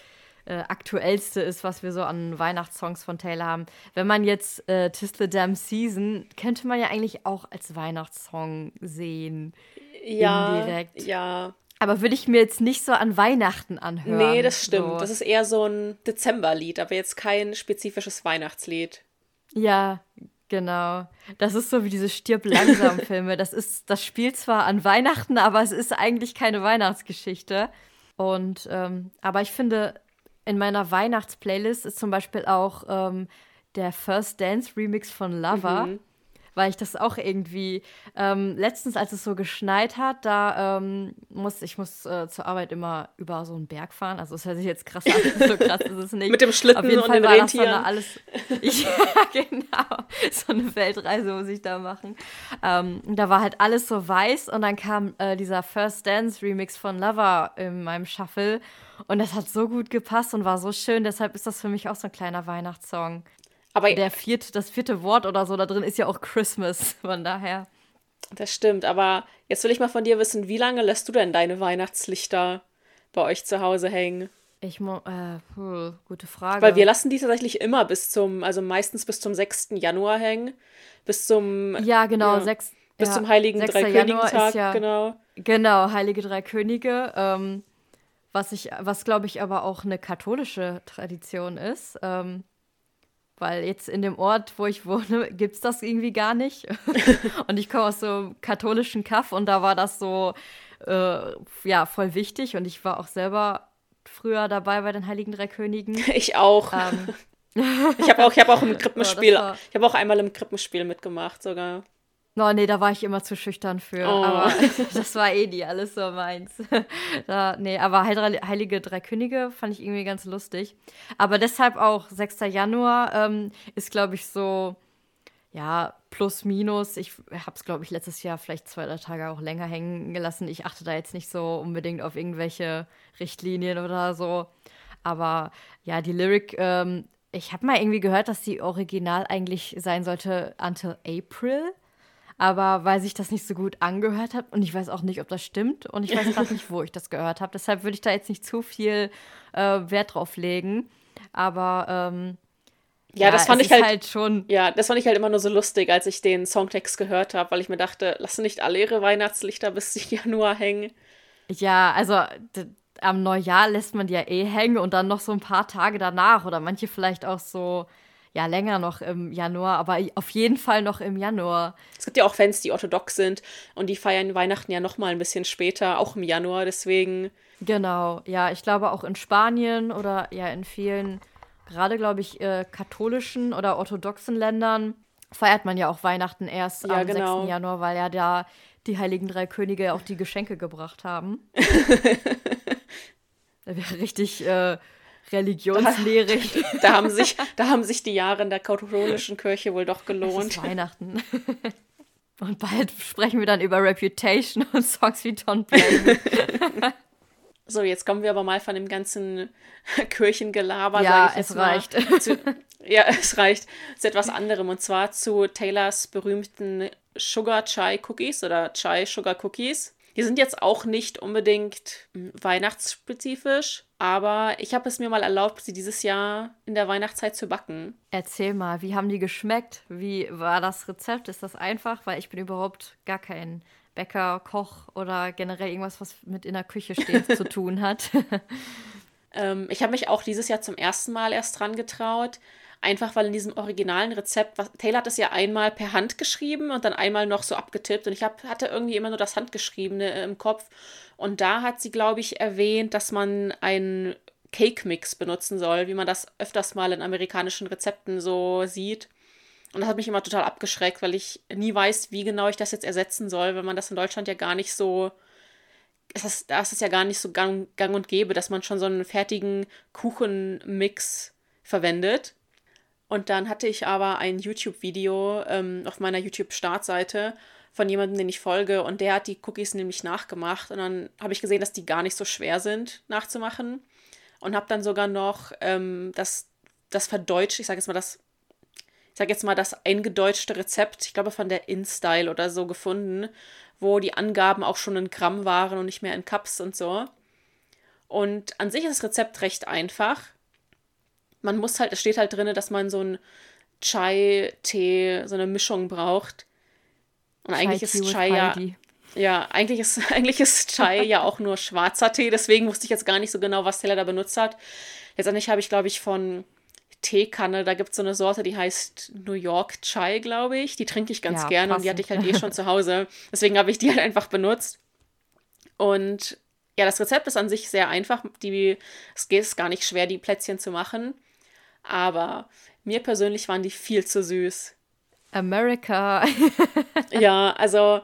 B: äh, aktuellste ist, was wir so an Weihnachtssongs von Taylor haben. Wenn man jetzt äh, Tis the Damn Season, könnte man ja eigentlich auch als Weihnachtssong sehen.
A: Ja, indirekt. ja.
B: Aber würde ich mir jetzt nicht so an Weihnachten anhören.
A: Nee, das stimmt. So. Das ist eher so ein Dezemberlied, aber jetzt kein spezifisches Weihnachtslied.
B: Ja, Genau. Das ist so wie diese Stirb langsam [LAUGHS] Filme. Das ist, das spielt zwar an Weihnachten, aber es ist eigentlich keine Weihnachtsgeschichte. Und ähm, aber ich finde, in meiner Weihnachtsplaylist ist zum Beispiel auch ähm, der First Dance Remix von Lover. Mhm weil ich das auch irgendwie ähm, letztens, als es so geschneit hat, da ähm, muss ich muss äh, zur Arbeit immer über so einen Berg fahren. Also es hört sich jetzt krass an, [LAUGHS] so krass ist es nicht.
A: Mit dem Schlitten Auf jeden und Fall den war Rentieren. Das
B: dann alles, [LAUGHS] ja, genau. So eine Weltreise muss ich da machen. Ähm, da war halt alles so weiß und dann kam äh, dieser First Dance Remix von Lover in meinem Shuffle. Und das hat so gut gepasst und war so schön. Deshalb ist das für mich auch so ein kleiner Weihnachtssong. Aber der vierte, das vierte Wort oder so da drin ist ja auch Christmas, von daher.
A: Das stimmt, aber jetzt will ich mal von dir wissen, wie lange lässt du denn deine Weihnachtslichter bei euch zu Hause hängen?
B: Ich äh, puh, gute Frage.
A: Weil wir lassen die tatsächlich immer bis zum, also meistens bis zum 6. Januar hängen. Bis zum.
B: Ja, genau, ja, 6.
A: Bis ja, zum Heiligen Dreikönigentag, ja, genau.
B: Genau, Heilige Drei Könige. Ähm, was ich, was glaube ich aber auch eine katholische Tradition ist. Ähm, weil jetzt in dem Ort, wo ich wohne, [LAUGHS] gibt es das irgendwie gar nicht. [LAUGHS] und ich komme aus so einem katholischen Kaff und da war das so, äh, ja, voll wichtig. Und ich war auch selber früher dabei bei den Heiligen Drei Königen. [LAUGHS]
A: Ich auch. Ähm. ich habe auch, hab auch im Krippenspiel, ich habe auch einmal im Krippenspiel mitgemacht sogar.
B: No, nee, da war ich immer zu schüchtern für. Oh. Aber [LAUGHS] das war eh nie alles so meins. [LAUGHS] da, nee, aber Heilige Drei Könige fand ich irgendwie ganz lustig. Aber deshalb auch 6. Januar ähm, ist, glaube ich, so, ja, plus minus. Ich habe es, glaube ich, letztes Jahr vielleicht zwei, drei Tage auch länger hängen gelassen. Ich achte da jetzt nicht so unbedingt auf irgendwelche Richtlinien oder so. Aber ja, die Lyric, ähm, ich habe mal irgendwie gehört, dass die Original eigentlich sein sollte Until April. Aber weil sich das nicht so gut angehört hat und ich weiß auch nicht, ob das stimmt und ich weiß gerade [LAUGHS] nicht, wo ich das gehört habe. Deshalb würde ich da jetzt nicht zu viel äh, Wert drauf legen. Aber ähm,
A: ja, ja, das fand ich halt, halt, schon. Ja, das fand ich halt immer nur so lustig, als ich den Songtext gehört habe, weil ich mir dachte, lassen nicht alle ihre Weihnachtslichter bis [LAUGHS] Januar hängen.
B: Ja, also am Neujahr lässt man die ja eh hängen und dann noch so ein paar Tage danach oder manche vielleicht auch so ja länger noch im Januar, aber auf jeden Fall noch im Januar.
A: Es gibt ja auch Fans, die orthodox sind und die feiern Weihnachten ja noch mal ein bisschen später, auch im Januar, deswegen.
B: Genau, ja, ich glaube auch in Spanien oder ja in vielen gerade, glaube ich, äh, katholischen oder orthodoxen Ländern feiert man ja auch Weihnachten erst ja, am genau. 6. Januar, weil ja da die Heiligen Drei Könige auch die Geschenke gebracht haben. [LAUGHS] da wäre richtig äh, religionslehrig.
A: Da, [LAUGHS] da, haben sich, da haben sich die Jahre in der katholischen Kirche wohl doch gelohnt.
B: Weihnachten. [LAUGHS] Und bald sprechen wir dann über Reputation und Songs wie Don't Blame. [LAUGHS]
A: So, jetzt kommen wir aber mal von dem ganzen Kirchengelaber.
B: Ja, es reicht.
A: Zu, ja, es reicht zu etwas anderem und zwar zu Taylors berühmten Sugar Chai Cookies oder Chai Sugar Cookies. Die sind jetzt auch nicht unbedingt hm, weihnachtsspezifisch, aber ich habe es mir mal erlaubt, sie dieses Jahr in der Weihnachtszeit zu backen.
B: Erzähl mal, wie haben die geschmeckt? Wie war das Rezept? Ist das einfach? Weil ich bin überhaupt gar kein Bäcker, Koch oder generell irgendwas, was mit in der Küche steht, [LAUGHS] zu tun hat.
A: ähm, ich habe mich auch dieses Jahr zum ersten Mal erst dran getraut. Einfach weil in diesem originalen Rezept, was, Taylor hat es ja einmal per Hand geschrieben und dann einmal noch so abgetippt. Und ich hab, hatte irgendwie immer nur das Handgeschriebene äh, im Kopf. Und da hat sie, glaube ich, erwähnt, dass man einen Cake-Mix benutzen soll, wie man das öfters mal in amerikanischen Rezepten so sieht. Und das hat mich immer total abgeschreckt, weil ich nie weiß, wie genau ich das jetzt ersetzen soll, wenn man das in Deutschland ja gar nicht so. Ist da ist es ja gar nicht so gang, gang und gäbe, dass man schon so einen fertigen Kuchenmix verwendet. Und dann hatte ich aber ein YouTube-Video ähm, auf meiner YouTube-Startseite von jemandem, den ich folge, und der hat die Cookies nämlich nachgemacht. Und dann habe ich gesehen, dass die gar nicht so schwer sind nachzumachen. Und habe dann sogar noch ähm, das, das verdeutscht, ich sage jetzt mal das ich sage jetzt mal, das eingedeutschte Rezept, ich glaube von der InStyle oder so gefunden, wo die Angaben auch schon in Gramm waren und nicht mehr in Cups und so. Und an sich ist das Rezept recht einfach. Man muss halt, es steht halt drin, dass man so ein Chai-Tee, so eine Mischung braucht. Und Chai eigentlich ist Chai ja. Ja, eigentlich ist, [LAUGHS] eigentlich ist Chai ja auch nur schwarzer Tee, deswegen wusste ich jetzt gar nicht so genau, was Taylor da benutzt hat. Letztendlich habe ich, glaube ich, von Teekanne. Da gibt es so eine Sorte, die heißt New York Chai, glaube ich. Die trinke ich ganz ja, gerne passend. und die hatte ich halt eh schon zu Hause. [LAUGHS] Deswegen habe ich die halt einfach benutzt. Und ja, das Rezept ist an sich sehr einfach. Die, es geht gar nicht schwer, die Plätzchen zu machen. Aber mir persönlich waren die viel zu süß.
B: America. [LAUGHS]
A: ja, also,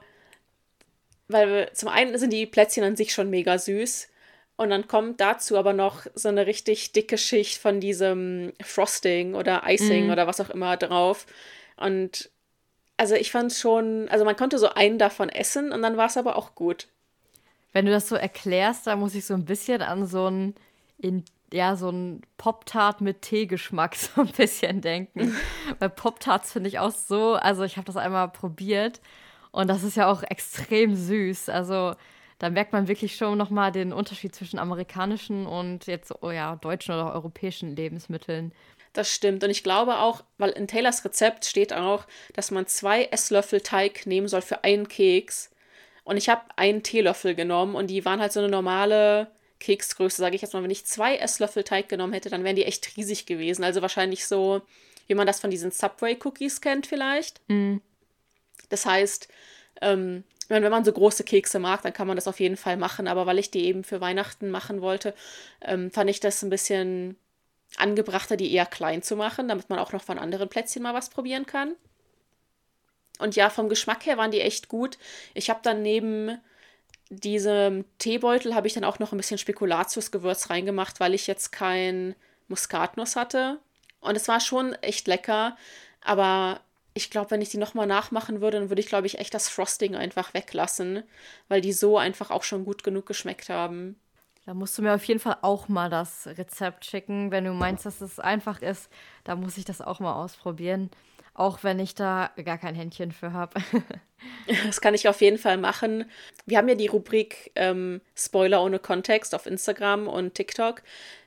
A: weil zum einen sind die Plätzchen an sich schon mega süß. Und dann kommt dazu aber noch so eine richtig dicke Schicht von diesem Frosting oder Icing mm. oder was auch immer drauf. Und also ich fand schon, also man konnte so einen davon essen und dann war es aber auch gut.
B: Wenn du das so erklärst, da muss ich so ein bisschen an so ein, in, ja, so ein Pop-Tart mit Teegeschmack [LAUGHS] so ein bisschen denken. [LAUGHS] Weil Pop-Tarts finde ich auch so, also ich habe das einmal probiert und das ist ja auch extrem süß. Also da merkt man wirklich schon nochmal den Unterschied zwischen amerikanischen und jetzt oh ja, deutschen oder europäischen Lebensmitteln.
A: Das stimmt. Und ich glaube auch, weil in Taylors Rezept steht auch, dass man zwei Esslöffel Teig nehmen soll für einen Keks. Und ich habe einen Teelöffel genommen und die waren halt so eine normale Keksgröße, sage ich jetzt mal. Wenn ich zwei Esslöffel Teig genommen hätte, dann wären die echt riesig gewesen. Also wahrscheinlich so, wie man das von diesen Subway-Cookies kennt vielleicht. Mm. Das heißt, ähm, wenn man so große Kekse mag, dann kann man das auf jeden Fall machen. Aber weil ich die eben für Weihnachten machen wollte, ähm, fand ich das ein bisschen angebrachter, die eher klein zu machen, damit man auch noch von anderen Plätzchen mal was probieren kann. Und ja, vom Geschmack her waren die echt gut. Ich habe dann neben diesem Teebeutel habe ich dann auch noch ein bisschen Spekulatiusgewürz reingemacht, weil ich jetzt kein Muskatnuss hatte. Und es war schon echt lecker, aber ich glaube, wenn ich die nochmal nachmachen würde, dann würde ich, glaube ich, echt das Frosting einfach weglassen, weil die so einfach auch schon gut genug geschmeckt haben.
B: Da musst du mir auf jeden Fall auch mal das Rezept schicken, wenn du meinst, dass es einfach ist. Da muss ich das auch mal ausprobieren, auch wenn ich da gar kein Händchen für habe. [LAUGHS]
A: Das kann ich auf jeden Fall machen. Wir haben ja die Rubrik ähm, Spoiler ohne Kontext auf Instagram und TikTok,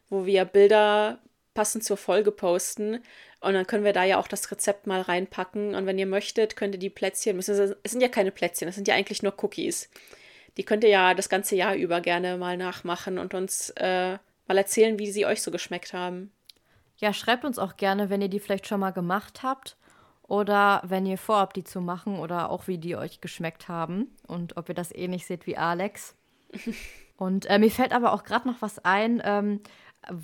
A: wo wir Bilder passend zur Folge posten. Und dann können wir da ja auch das Rezept mal reinpacken. Und wenn ihr möchtet, könnt ihr die Plätzchen, es sind ja keine Plätzchen, es sind ja eigentlich nur Cookies. Die könnt ihr ja das ganze Jahr über gerne mal nachmachen und uns äh, mal erzählen, wie sie euch so geschmeckt haben.
B: Ja, schreibt uns auch gerne, wenn ihr die vielleicht schon mal gemacht habt oder wenn ihr vorhabt, die zu machen oder auch wie die euch geschmeckt haben und ob ihr das ähnlich seht wie Alex. [LAUGHS] und äh, mir fällt aber auch gerade noch was ein. Ähm,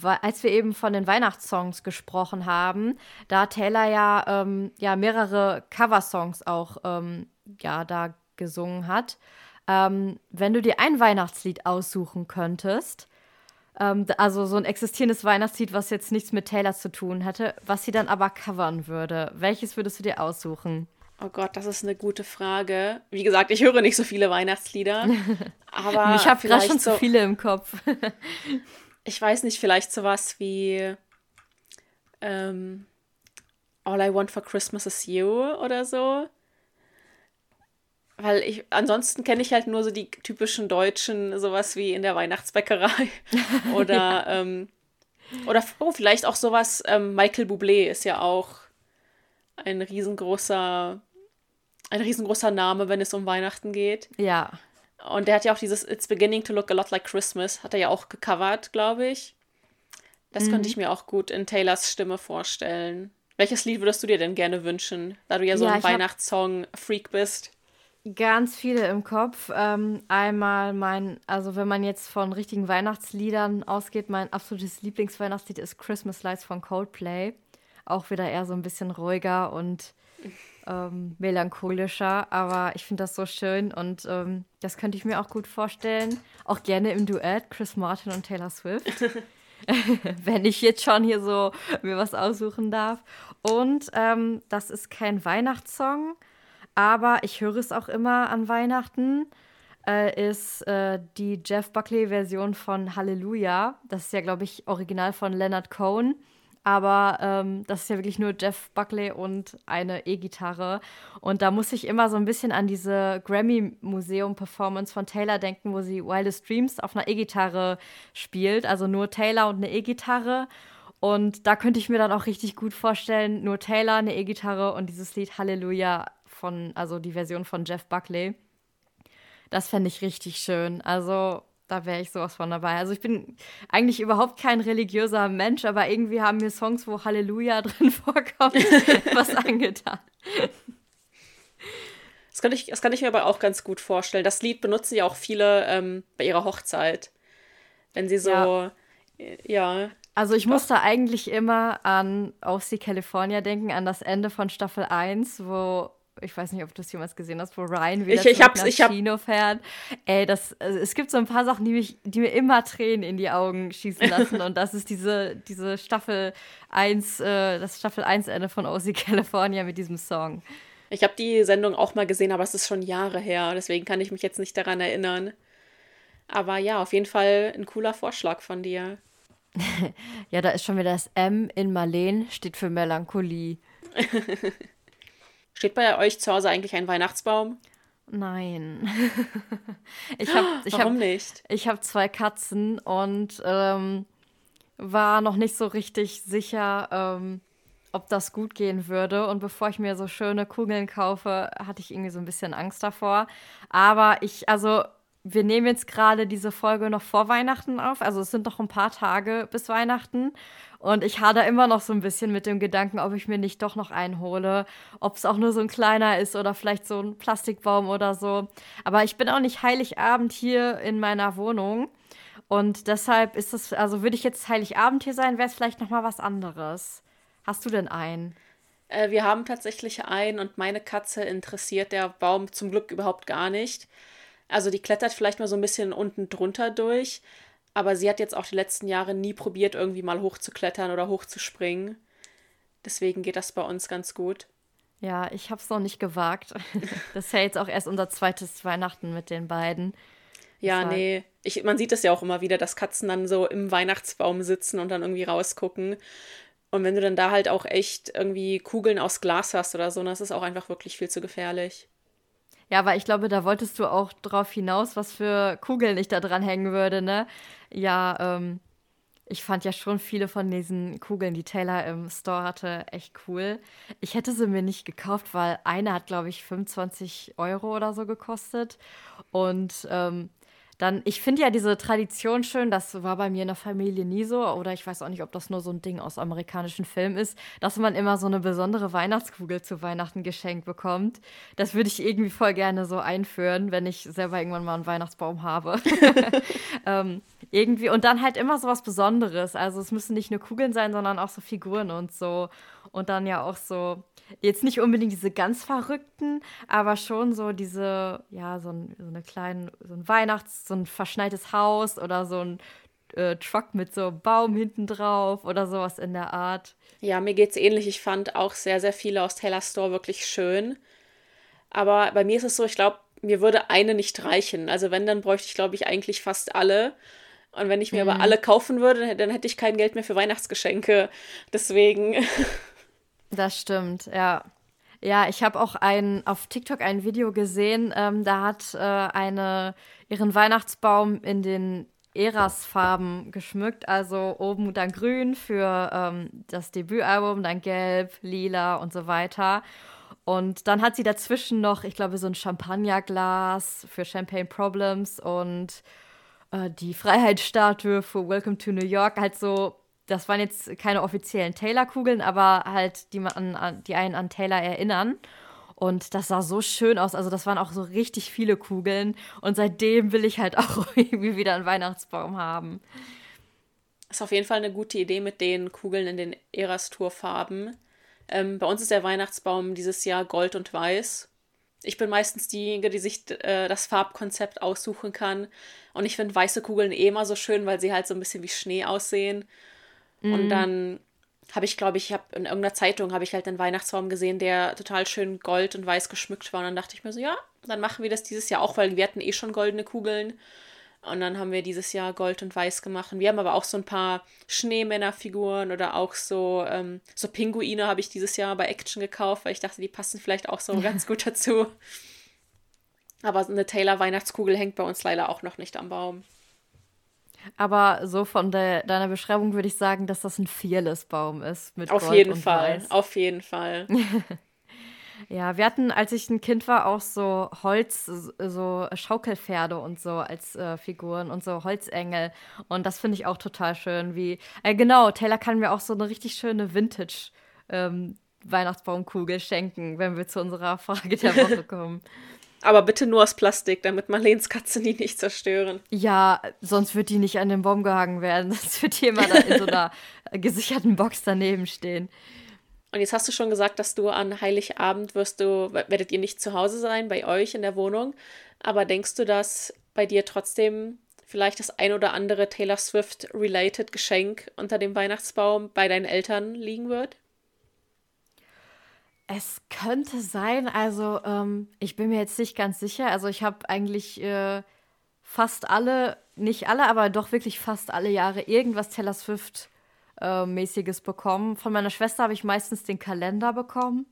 B: als wir eben von den Weihnachtssongs gesprochen haben, da Taylor ja, ähm, ja mehrere Coversongs auch ähm, ja, da gesungen hat. Ähm, wenn du dir ein Weihnachtslied aussuchen könntest, ähm, also so ein existierendes Weihnachtslied, was jetzt nichts mit Taylor zu tun hätte, was sie dann aber covern würde, welches würdest du dir aussuchen?
A: Oh Gott, das ist eine gute Frage. Wie gesagt, ich höre nicht so viele Weihnachtslieder. [LAUGHS] Aber
B: ich habe gerade schon so, zu viele im Kopf. [LAUGHS]
A: ich weiß nicht, vielleicht sowas wie ähm, All I Want for Christmas is You oder so. Weil ich, ansonsten kenne ich halt nur so die typischen Deutschen, sowas wie in der Weihnachtsbäckerei. [LAUGHS] oder, ja. ähm, oder oh, vielleicht auch sowas, ähm, Michael Bublé ist ja auch ein riesengroßer, ein riesengroßer Name, wenn es um Weihnachten geht.
B: Ja.
A: Und der hat ja auch dieses It's Beginning to Look a Lot Like Christmas, hat er ja auch gecovert, glaube ich. Das mhm. könnte ich mir auch gut in Taylors Stimme vorstellen. Welches Lied würdest du dir denn gerne wünschen, da du ja so ja, ein Weihnachtssong-Freak bist?
B: Ganz viele im Kopf. Ähm, einmal mein, also wenn man jetzt von richtigen Weihnachtsliedern ausgeht, mein absolutes Lieblingsweihnachtslied ist Christmas Lights von Coldplay. Auch wieder eher so ein bisschen ruhiger und ähm, melancholischer, aber ich finde das so schön und ähm, das könnte ich mir auch gut vorstellen. Auch gerne im Duett Chris Martin und Taylor Swift. [LAUGHS] [LAUGHS] wenn ich jetzt schon hier so mir was aussuchen darf. Und ähm, das ist kein Weihnachtssong, aber ich höre es auch immer an Weihnachten, äh, ist äh, die Jeff Buckley-Version von Halleluja. Das ist ja, glaube ich, original von Leonard Cohen. Aber ähm, das ist ja wirklich nur Jeff Buckley und eine E-Gitarre. Und da muss ich immer so ein bisschen an diese Grammy-Museum-Performance von Taylor denken, wo sie Wildest Dreams auf einer E-Gitarre spielt. Also nur Taylor und eine E-Gitarre. Und da könnte ich mir dann auch richtig gut vorstellen, nur Taylor, eine E-Gitarre und dieses Lied Halleluja von, also die Version von Jeff Buckley. Das fände ich richtig schön. Also da wäre ich sowas von dabei. Also ich bin eigentlich überhaupt kein religiöser Mensch, aber irgendwie haben mir Songs, wo Halleluja [LAUGHS] drin vorkommt, [LAUGHS] was angetan.
A: Das kann, ich, das kann ich mir aber auch ganz gut vorstellen. Das Lied benutzen ja auch viele ähm, bei ihrer Hochzeit. Wenn sie so, ja. ja
B: also ich musste eigentlich immer an OC California denken, an das Ende von Staffel 1, wo ich weiß nicht, ob du das jemals gesehen hast, wo Ryan wieder
A: ich, ich hab's, nach ich
B: Kino fährt. Ey, das, also es gibt so ein paar Sachen, die, mich, die mir immer Tränen in die Augen schießen lassen. [LAUGHS] und das ist diese, diese Staffel 1, äh, das Staffel 1 Ende von OC [LAUGHS] California mit diesem Song.
A: Ich habe die Sendung auch mal gesehen, aber es ist schon Jahre her. Deswegen kann ich mich jetzt nicht daran erinnern. Aber ja, auf jeden Fall ein cooler Vorschlag von dir. [LAUGHS]
B: ja, da ist schon wieder das M in Marleen, steht für Melancholie.
A: Steht bei euch zu Hause eigentlich ein Weihnachtsbaum?
B: Nein. [LAUGHS] ich hab, ich
A: Warum
B: hab,
A: nicht?
B: Ich habe zwei Katzen und ähm, war noch nicht so richtig sicher, ähm, ob das gut gehen würde. Und bevor ich mir so schöne Kugeln kaufe, hatte ich irgendwie so ein bisschen Angst davor. Aber ich, also wir nehmen jetzt gerade diese Folge noch vor Weihnachten auf. Also es sind noch ein paar Tage bis Weihnachten. Und ich hader immer noch so ein bisschen mit dem Gedanken, ob ich mir nicht doch noch einen hole. Ob es auch nur so ein kleiner ist oder vielleicht so ein Plastikbaum oder so. Aber ich bin auch nicht Heiligabend hier in meiner Wohnung. Und deshalb ist es, also würde ich jetzt Heiligabend hier sein, wäre es vielleicht noch mal was anderes. Hast du denn einen?
A: Äh, wir haben tatsächlich einen und meine Katze interessiert der Baum zum Glück überhaupt gar nicht. Also die klettert vielleicht mal so ein bisschen unten drunter durch, aber sie hat jetzt auch die letzten Jahre nie probiert, irgendwie mal hochzuklettern oder hochzuspringen. Deswegen geht das bei uns ganz gut.
B: Ja, ich habe es noch nicht gewagt. [LAUGHS] Das ist ja jetzt auch erst unser zweites Weihnachten mit den beiden.
A: Ja, nee. Ich, man sieht es ja auch immer wieder, dass Katzen dann so im Weihnachtsbaum sitzen und dann irgendwie rausgucken. Und wenn du dann da halt auch echt irgendwie Kugeln aus Glas hast oder so, dann ist es auch einfach wirklich viel zu gefährlich.
B: Ja, aber ich glaube, da wolltest du auch drauf hinaus, was für Kugeln ich da dran hängen würde, ne? Ja, ähm, ich fand ja schon viele von diesen Kugeln, die Taylor im Store hatte, echt cool. Ich hätte sie mir nicht gekauft, weil eine hat, glaube ich, 25 Euro oder so gekostet. Und ähm, dann, ich finde ja diese Tradition schön, das war bei mir in der Familie nie so, oder ich weiß auch nicht, ob das nur so ein Ding aus amerikanischen Filmen ist, dass man immer so eine besondere Weihnachtskugel zu Weihnachten geschenkt bekommt. Das würde ich irgendwie voll gerne so einführen, wenn ich selber irgendwann mal einen Weihnachtsbaum habe. [LAUGHS] ähm, irgendwie, und dann halt immer so was Besonderes. Also es müssen nicht nur Kugeln sein, sondern auch so Figuren und so. Und dann ja auch so, jetzt nicht unbedingt diese ganz verrückten, aber schon so diese, ja, so, ein, so eine kleine, so ein Weihnachts-, so ein verschneites Haus oder so ein äh, Truck mit so einem Baum hinten drauf oder sowas in der Art.
A: Ja, mir geht's ähnlich. Ich fand auch sehr, sehr viele aus Taylor Store wirklich schön. Aber bei mir ist es so, ich glaube, mir würde eine nicht reichen. Also wenn, dann bräuchte ich, glaube ich, eigentlich fast alle. Und wenn ich mir mhm. aber alle kaufen würde, dann hätte ich kein Geld mehr für Weihnachtsgeschenke. Deswegen. [LAUGHS]
B: Das stimmt, ja. Ja, ich habe auch ein, auf TikTok ein Video gesehen, ähm, da hat äh, eine ihren Weihnachtsbaum in den Eras-Farben geschmückt. Also oben dann grün für ähm, das Debütalbum, dann gelb, lila und so weiter. Und dann hat sie dazwischen noch, ich glaube, so ein Champagnerglas für Champagne Problems und äh, die Freiheitsstatue für Welcome to New York. Halt so das waren jetzt keine offiziellen Taylor-Kugeln, aber halt, die, man an, die einen an Taylor erinnern. Und das sah so schön aus. Also, das waren auch so richtig viele Kugeln. Und seitdem will ich halt [LAUGHS] auch irgendwie wieder einen Weihnachtsbaum haben.
A: Ist auf jeden Fall eine gute Idee mit den Kugeln in den Eras-Tour-Farben. Ähm, bei uns ist der Weihnachtsbaum dieses Jahr Gold und Weiß. Ich bin meistens diejenige, die sich äh, das Farbkonzept aussuchen kann. Und ich finde weiße Kugeln eh immer so schön, weil sie halt so ein bisschen wie Schnee aussehen. Mhm. Und dann habe ich, glaube ich, ich habe in irgendeiner Zeitung habe ich halt einen Weihnachtsbaum gesehen, der total schön gold und weiß geschmückt war. Und dann dachte ich mir so, ja, dann machen wir das dieses Jahr auch, weil wir hatten eh schon goldene Kugeln. Und dann haben wir dieses Jahr Gold und Weiß gemacht. Und wir haben aber auch so ein paar Schneemännerfiguren oder auch so, ähm, so Pinguine habe ich dieses Jahr bei Action gekauft, weil ich dachte, die passen vielleicht auch so [LAUGHS] ganz gut dazu. Aber eine Taylor Weihnachtskugel hängt bei uns leider auch noch nicht am Baum.
B: Aber so von de deiner Beschreibung würde ich sagen, dass das ein Fearless-Baum ist.
A: Mit auf Gold jeden Fall, Weiß. auf jeden Fall. [LAUGHS]
B: ja, wir hatten, als ich ein Kind war, auch so Holz, so Schaukelpferde und so als äh, Figuren und so Holzengel. Und das finde ich auch total schön. Wie, äh, genau, Taylor kann mir auch so eine richtig schöne Vintage- ähm, Weihnachtsbaumkugel schenken, wenn wir zu unserer Frage der Woche kommen. [LAUGHS]
A: Aber bitte nur aus Plastik, damit Marleens Katzen die nicht zerstören.
B: Ja, sonst wird die nicht an den Baum gehangen werden. [LAUGHS] Sonst wird die immer in so einer gesicherten Box daneben stehen.
A: Und jetzt hast du schon gesagt, dass du an Heiligabend wirst du, werdet ihr nicht zu Hause sein, bei euch in der Wohnung. Aber denkst du, dass bei dir trotzdem vielleicht das ein oder andere Taylor Swift-related Geschenk unter dem Weihnachtsbaum bei deinen Eltern liegen wird?
B: Es könnte sein, also ähm, ich bin mir jetzt nicht ganz sicher. Also ich habe eigentlich äh, fast alle, nicht alle, aber doch wirklich fast alle Jahre irgendwas Taylor Swift äh, mäßiges bekommen. Von meiner Schwester habe ich meistens den Kalender bekommen.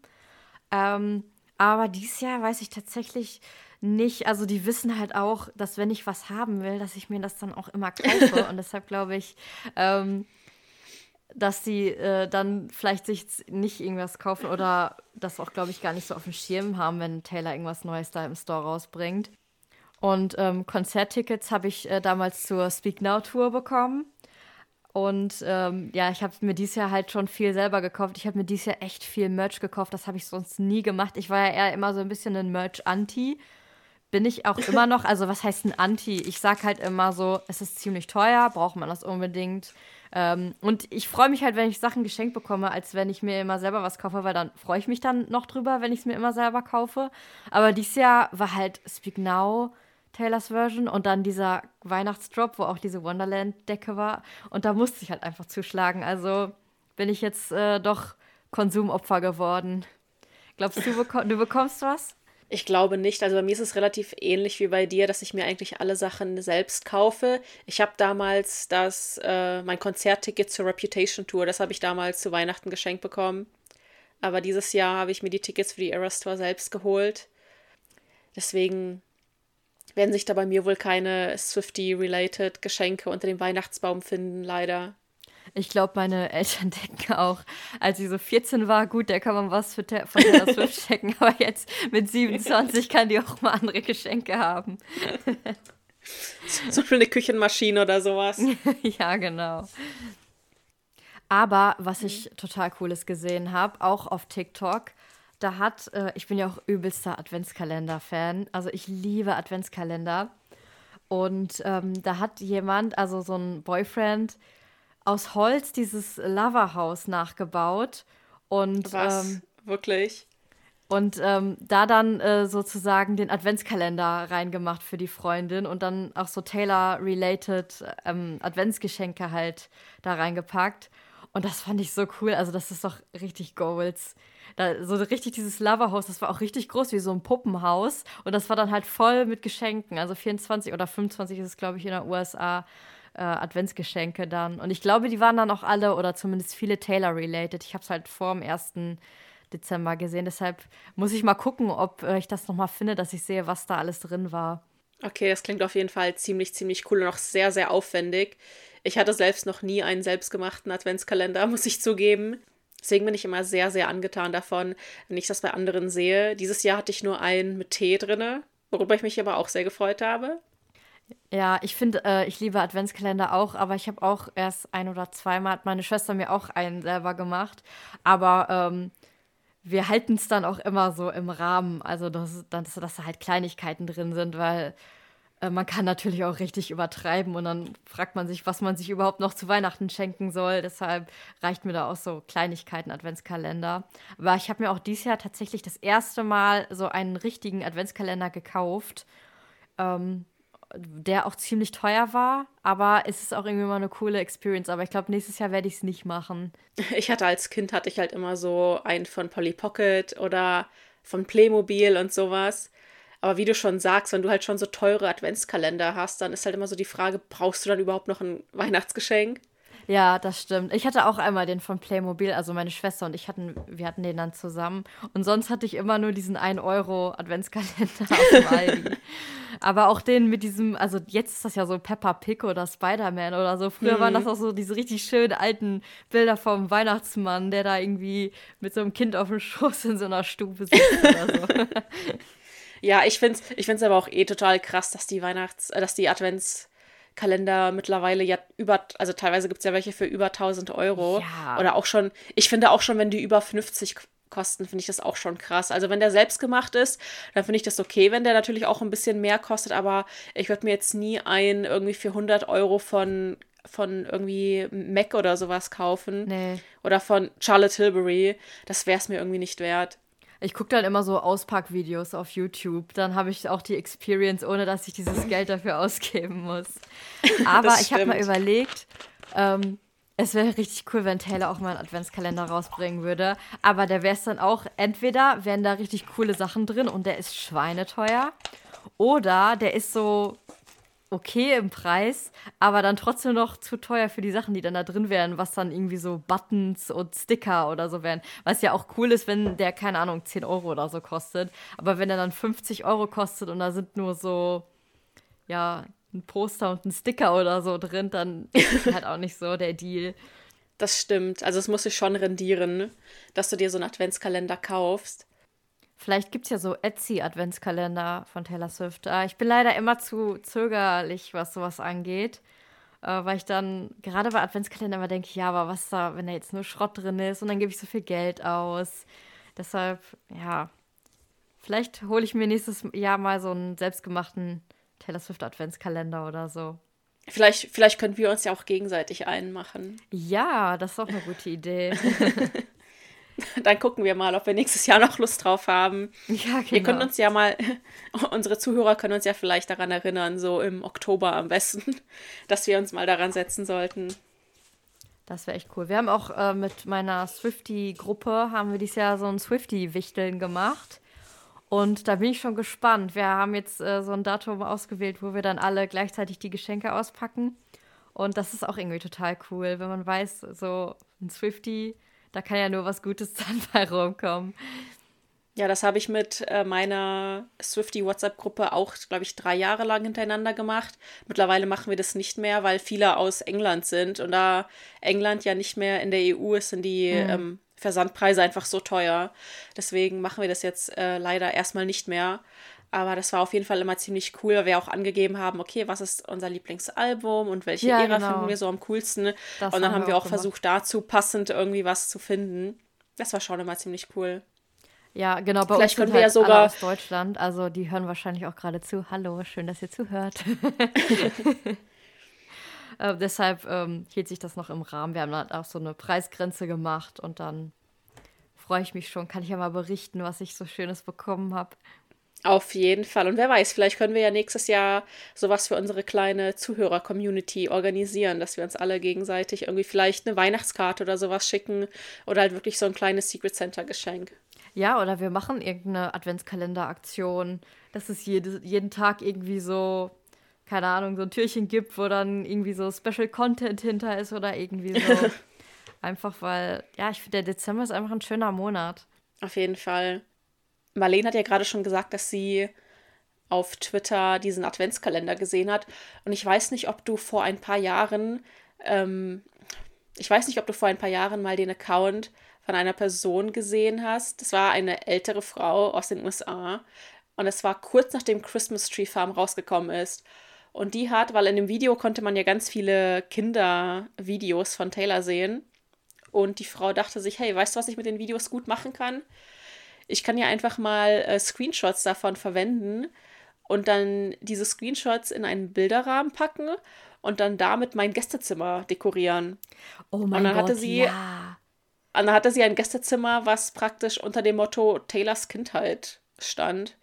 B: Ähm, aber dieses Jahr weiß ich tatsächlich nicht. Also die wissen halt auch, dass wenn ich was haben will, dass ich mir das dann auch immer kaufe. [LAUGHS] Und deshalb glaube ich, ähm, dass sie äh, dann vielleicht sich nicht irgendwas kaufen oder das auch, glaube ich, gar nicht so auf dem Schirm haben, wenn Taylor irgendwas Neues da im Store rausbringt. Und ähm, Konzerttickets habe ich äh, damals zur Speak Now Tour bekommen. Und ähm, ja, ich habe mir dieses Jahr halt schon viel selber gekauft. Ich habe mir dieses Jahr echt viel Merch gekauft. Das habe ich sonst nie gemacht. Ich war ja eher immer so ein bisschen ein Merch-Anti. Bin ich auch immer noch. Also, was heißt ein Anti? Ich sag halt immer so, es ist ziemlich teuer, braucht man das unbedingt. Ähm, und ich freue mich halt, wenn ich Sachen geschenkt bekomme, als wenn ich mir immer selber was kaufe, weil dann freue ich mich dann noch drüber, wenn ich es mir immer selber kaufe. Aber dieses Jahr war halt Speak Now. Taylors Version und dann dieser Weihnachtsdrop, wo auch diese Wonderland-Decke war. Und da musste ich halt einfach zuschlagen. Also bin ich jetzt äh, doch Konsumopfer geworden. Glaubst du, du bekommst was?
A: Ich glaube nicht. Also bei mir ist es relativ ähnlich wie bei dir, dass ich mir eigentlich alle Sachen selbst kaufe. Ich habe damals das, äh, mein Konzertticket zur Reputation Tour, das habe ich damals zu Weihnachten geschenkt bekommen. Aber dieses Jahr habe ich mir die Tickets für die Era Store selbst geholt. Deswegen werden sich da bei mir wohl keine Swifty-related Geschenke unter dem Weihnachtsbaum finden, leider.
B: Ich glaube, meine Eltern [LAUGHS] denken auch, als ich so 14 war, gut, da kann man was für von Taylor [LAUGHS] Swift schenken, aber jetzt mit 27 kann die auch mal andere Geschenke haben. [LAUGHS]
A: Zum Beispiel eine Küchenmaschine oder sowas.
B: ja, genau. Aber was ich total cooles gesehen habe, auch auf TikTok, da hat, äh, ich bin ja auch übelster Adventskalender-Fan, also ich liebe Adventskalender. Und ähm, da hat jemand, also so ein Boyfriend, aus Holz dieses Lava-Haus nachgebaut. Und,
A: Was? Ähm, Wirklich?
B: Und ähm, da dann äh, sozusagen den Adventskalender reingemacht für die Freundin und dann auch so Taylor-related ähm, Adventsgeschenke halt da reingepackt. Und das fand ich so cool. Also, das ist doch richtig Goals. Da, so richtig dieses Lava-Haus, das war auch richtig groß, wie so ein Puppenhaus. Und das war dann halt voll mit Geschenken. Also 24 oder 25 ist es, glaube ich, in den USA äh, Adventsgeschenke dann. Und ich glaube, die waren dann auch alle oder zumindest viele Taylor-related. Ich habe es halt vor dem 1. Dezember gesehen. Deshalb muss ich mal gucken, ob äh, ich das nochmal finde, dass ich sehe, was da alles drin war.
A: Okay, das klingt auf jeden Fall ziemlich, ziemlich cool und auch sehr, sehr aufwendig. Ich hatte selbst noch nie einen selbstgemachten Adventskalender, [LAUGHS] muss ich zugeben. Deswegen bin ich immer sehr, sehr angetan davon, wenn ich das bei anderen sehe. Dieses Jahr hatte ich nur einen mit Tee drinne, worüber ich mich aber auch sehr gefreut habe.
B: Ja, ich finde, äh, ich liebe Adventskalender auch, aber ich habe auch erst ein oder zweimal, hat meine Schwester mir auch einen selber gemacht. Aber ähm, wir halten es dann auch immer so im Rahmen, also dass, dass, dass da halt Kleinigkeiten drin sind, weil äh, man kann natürlich auch richtig übertreiben und dann fragt man sich, was man sich überhaupt noch zu Weihnachten schenken soll. Deshalb reicht mir da auch so Kleinigkeiten Adventskalender. Aber ich habe mir auch dieses Jahr tatsächlich das erste Mal so einen richtigen Adventskalender gekauft. Ähm, der auch ziemlich teuer war, aber es ist auch irgendwie mal eine coole Experience. Aber ich glaube, nächstes Jahr werde ich es nicht machen. [LAUGHS]
A: Ich hatte als Kind hatte ich halt immer so einen von Polly Pocket oder von Playmobil und sowas. Aber wie du schon sagst, wenn du halt schon so teure Adventskalender hast, dann ist halt immer so die Frage, brauchst du dann überhaupt noch ein Weihnachtsgeschenk?
B: Ja, das stimmt. Ich hatte auch einmal den von Playmobil, also meine Schwester und ich hatten, wir hatten den dann zusammen. Und sonst hatte ich immer nur diesen 1-Euro-Adventskalender auf dem [LAUGHS] Aldi. Aber auch den mit diesem, also jetzt ist das ja so Peppa Pig oder Spider-Man oder so. Früher mhm. waren das auch so diese richtig schönen alten Bilder vom Weihnachtsmann, der da irgendwie mit so einem Kind auf dem Schoß in so einer Stube sitzt oder so. [LAUGHS]
A: Ja, ich finde es ich find's aber auch eh total krass, dass die Weihnachts-, äh, dass die Adventskalender mittlerweile ja über, also teilweise gibt es ja welche für über 1000 Euro. Ja. Oder auch schon, ich finde auch schon, wenn die über 50 kosten, finde ich das auch schon krass. Also wenn der selbst gemacht ist, dann finde ich das okay, wenn der natürlich auch ein bisschen mehr kostet, aber ich würde mir jetzt nie einen irgendwie für 100 Euro von von irgendwie Mac oder sowas kaufen. Nee. Oder von Charlotte Tilbury. Das wäre es mir irgendwie nicht wert.
B: Ich gucke dann immer so Auspackvideos auf YouTube. Dann habe ich auch die Experience, ohne dass ich dieses Geld dafür ausgeben muss. [LAUGHS] Aber ich habe mal überlegt, ähm, es wäre richtig cool, wenn Taylor auch mal einen Adventskalender rausbringen würde. Aber der wäre es dann auch, entweder wären da richtig coole Sachen drin und der ist schweineteuer. Oder der ist so okay im Preis, aber dann trotzdem noch zu teuer für die Sachen, die dann da drin wären, was dann irgendwie so Buttons und Sticker oder so wären. Was ja auch cool ist, wenn der, keine Ahnung, 10 Euro oder so kostet. Aber wenn er dann 50 Euro kostet und da sind nur so, ja, ein Poster und ein Sticker oder so drin, dann [LAUGHS] ist halt auch nicht so der Deal.
A: Das stimmt. Also es muss sich schon rendieren, dass du dir so einen Adventskalender kaufst.
B: Vielleicht gibt es ja so Etsy-Adventskalender von Taylor Swift. Äh, ich bin leider immer zu zögerlich, was sowas angeht. Äh, weil ich dann gerade bei Adventskalender immer denke, ja, aber was da, wenn da jetzt nur Schrott drin ist und dann gebe ich so viel Geld aus. Deshalb, ja, vielleicht hole ich mir nächstes Jahr mal so einen selbstgemachten Taylor Swift Adventskalender oder so.
A: Vielleicht, vielleicht können wir uns ja auch gegenseitig einen machen.
B: Ja, das ist auch eine gute Idee. [LAUGHS] [LAUGHS] [LAUGHS]
A: Dann gucken wir mal, ob wir nächstes Jahr noch Lust drauf haben. Ja, genau. Ihr könnt uns ja mal, [LAUGHS] unsere Zuhörer können uns ja vielleicht daran erinnern, so im Oktober am besten, [LAUGHS] dass wir uns mal daran setzen sollten.
B: Das wäre echt cool. Wir haben auch äh, mit meiner Swifty-Gruppe, haben wir dieses Jahr so ein Swifty-Wichteln gemacht. Und da bin ich schon gespannt. Wir haben jetzt äh, so ein Datum ausgewählt, wo wir dann alle gleichzeitig die Geschenke auspacken. Und das ist auch irgendwie total cool, wenn man weiß, so ein Swifty, da kann ja nur was Gutes [LAUGHS] dann bei rumkommen.
A: Ja, das habe ich mit äh, meiner Swifty-WhatsApp-Gruppe auch, glaube ich, drei Jahre lang hintereinander gemacht. Mittlerweile machen wir das nicht mehr, weil viele aus England sind. Und da England ja nicht mehr in der EU ist, sind die mhm. ähm, Versandpreise einfach so teuer. Deswegen machen wir das jetzt äh, leider erstmal nicht mehr. Aber das war auf jeden Fall immer ziemlich cool, weil wir auch angegeben haben, okay, was ist unser Lieblingsalbum und welche ja, Ära genau. finden wir so am coolsten. Das und dann haben wir auch, auch versucht, dazu passend irgendwie was zu finden. Das war schon immer ziemlich cool.
B: Ja, genau, bei Vielleicht uns können wir halt ja sogar aus Deutschland, also die hören wahrscheinlich auch gerade zu. Hallo, schön, dass ihr zuhört. [LAUGHS] [LAUGHS] äh, deshalb ähm, hielt sich das noch im Rahmen. Wir haben halt auch so eine Preisgrenze gemacht und dann freue ich mich schon. Kann ich ja mal berichten, was ich so Schönes bekommen habe.
A: Auf jeden Fall. Und wer weiß, vielleicht können wir ja nächstes Jahr sowas für unsere kleine Zuhörer-Community organisieren, dass wir uns alle gegenseitig irgendwie vielleicht eine Weihnachtskarte oder sowas schicken oder halt wirklich so ein kleines Secret Center-Geschenk.
B: Ja, oder wir machen irgendeine Adventskalender-Aktion, dass es jede, jeden Tag irgendwie so, keine Ahnung, so ein Türchen gibt, wo dann irgendwie so Special Content hinter ist oder irgendwie so. [LAUGHS] einfach weil, ja, ich finde, der Dezember ist einfach ein schöner Monat.
A: Auf jeden Fall. Marlene hat ja gerade schon gesagt, dass sie auf Twitter diesen Adventskalender gesehen hat. Und ich weiß nicht, ob du vor ein paar Jahren, ähm, ich weiß nicht, ob du vor ein paar Jahren mal den Account von einer Person gesehen hast. Das war eine ältere Frau aus den USA. Und es war kurz nachdem Christmas Tree Farm rausgekommen ist. Und die hat, weil in dem Video konnte man ja ganz viele Kindervideos von Taylor sehen. Und die Frau dachte sich, hey, weißt du, was ich mit den Videos gut machen kann? Ich kann ja einfach mal äh, Screenshots davon verwenden und dann diese Screenshots in einen Bilderrahmen packen und dann damit mein Gästezimmer dekorieren. Oh mein und dann Gott, hatte sie ja. Und dann hatte sie ein Gästezimmer, was praktisch unter dem Motto Taylors Kindheit stand.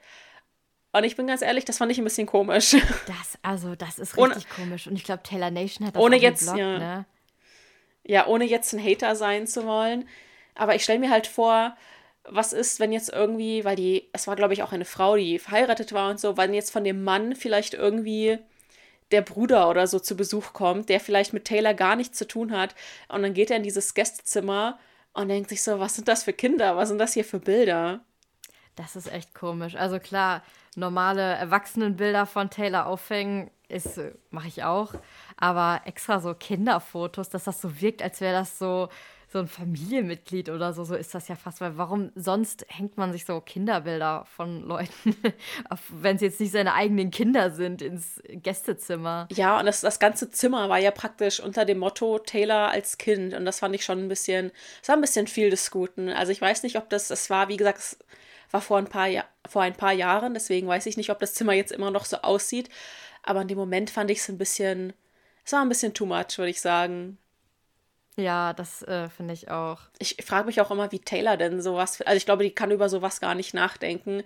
A: Und ich bin ganz ehrlich, das fand ich ein bisschen komisch. [LAUGHS]
B: Das, also, das ist richtig ohne, komisch. Und ich glaube, Taylor Nation hat das
A: ohne auch jetzt, Blog, ja, ne? Ja, ohne jetzt ein Hater sein zu wollen. Aber ich stelle mir halt vor, was ist, wenn jetzt irgendwie, weil die, es war, glaube ich, auch eine Frau, die verheiratet war und so, wenn jetzt von dem Mann vielleicht irgendwie der Bruder oder so zu Besuch kommt, der vielleicht mit Taylor gar nichts zu tun hat. Und dann geht er in dieses Gästezimmer und denkt sich so, was sind das für Kinder? Was sind das hier für Bilder?
B: Das ist echt komisch. Also klar, normale Erwachsenenbilder von Taylor aufhängen, ist äh, mache ich auch, aber extra so Kinderfotos, dass das so wirkt, als wäre das so so ein Familienmitglied oder so, so ist das ja fast, weil warum sonst hängt man sich so Kinderbilder von Leuten, [LAUGHS] wenn es jetzt nicht seine eigenen Kinder sind, ins Gästezimmer?
A: Ja, und das, das ganze Zimmer war ja praktisch unter dem Motto Taylor als Kind und das fand ich schon ein bisschen, es war ein bisschen viel des Guten. Also ich weiß nicht, ob das, es war, wie gesagt, es war vor ein paar, vor ein paar Jahren, deswegen weiß ich nicht, ob das Zimmer jetzt immer noch so aussieht, aber in dem Moment fand ich es ein bisschen, es war ein bisschen too much, würde ich sagen.
B: Ja, das äh, finde ich auch.
A: Ich frage mich auch immer, wie Taylor denn sowas. Also ich glaube, die kann über sowas gar nicht nachdenken.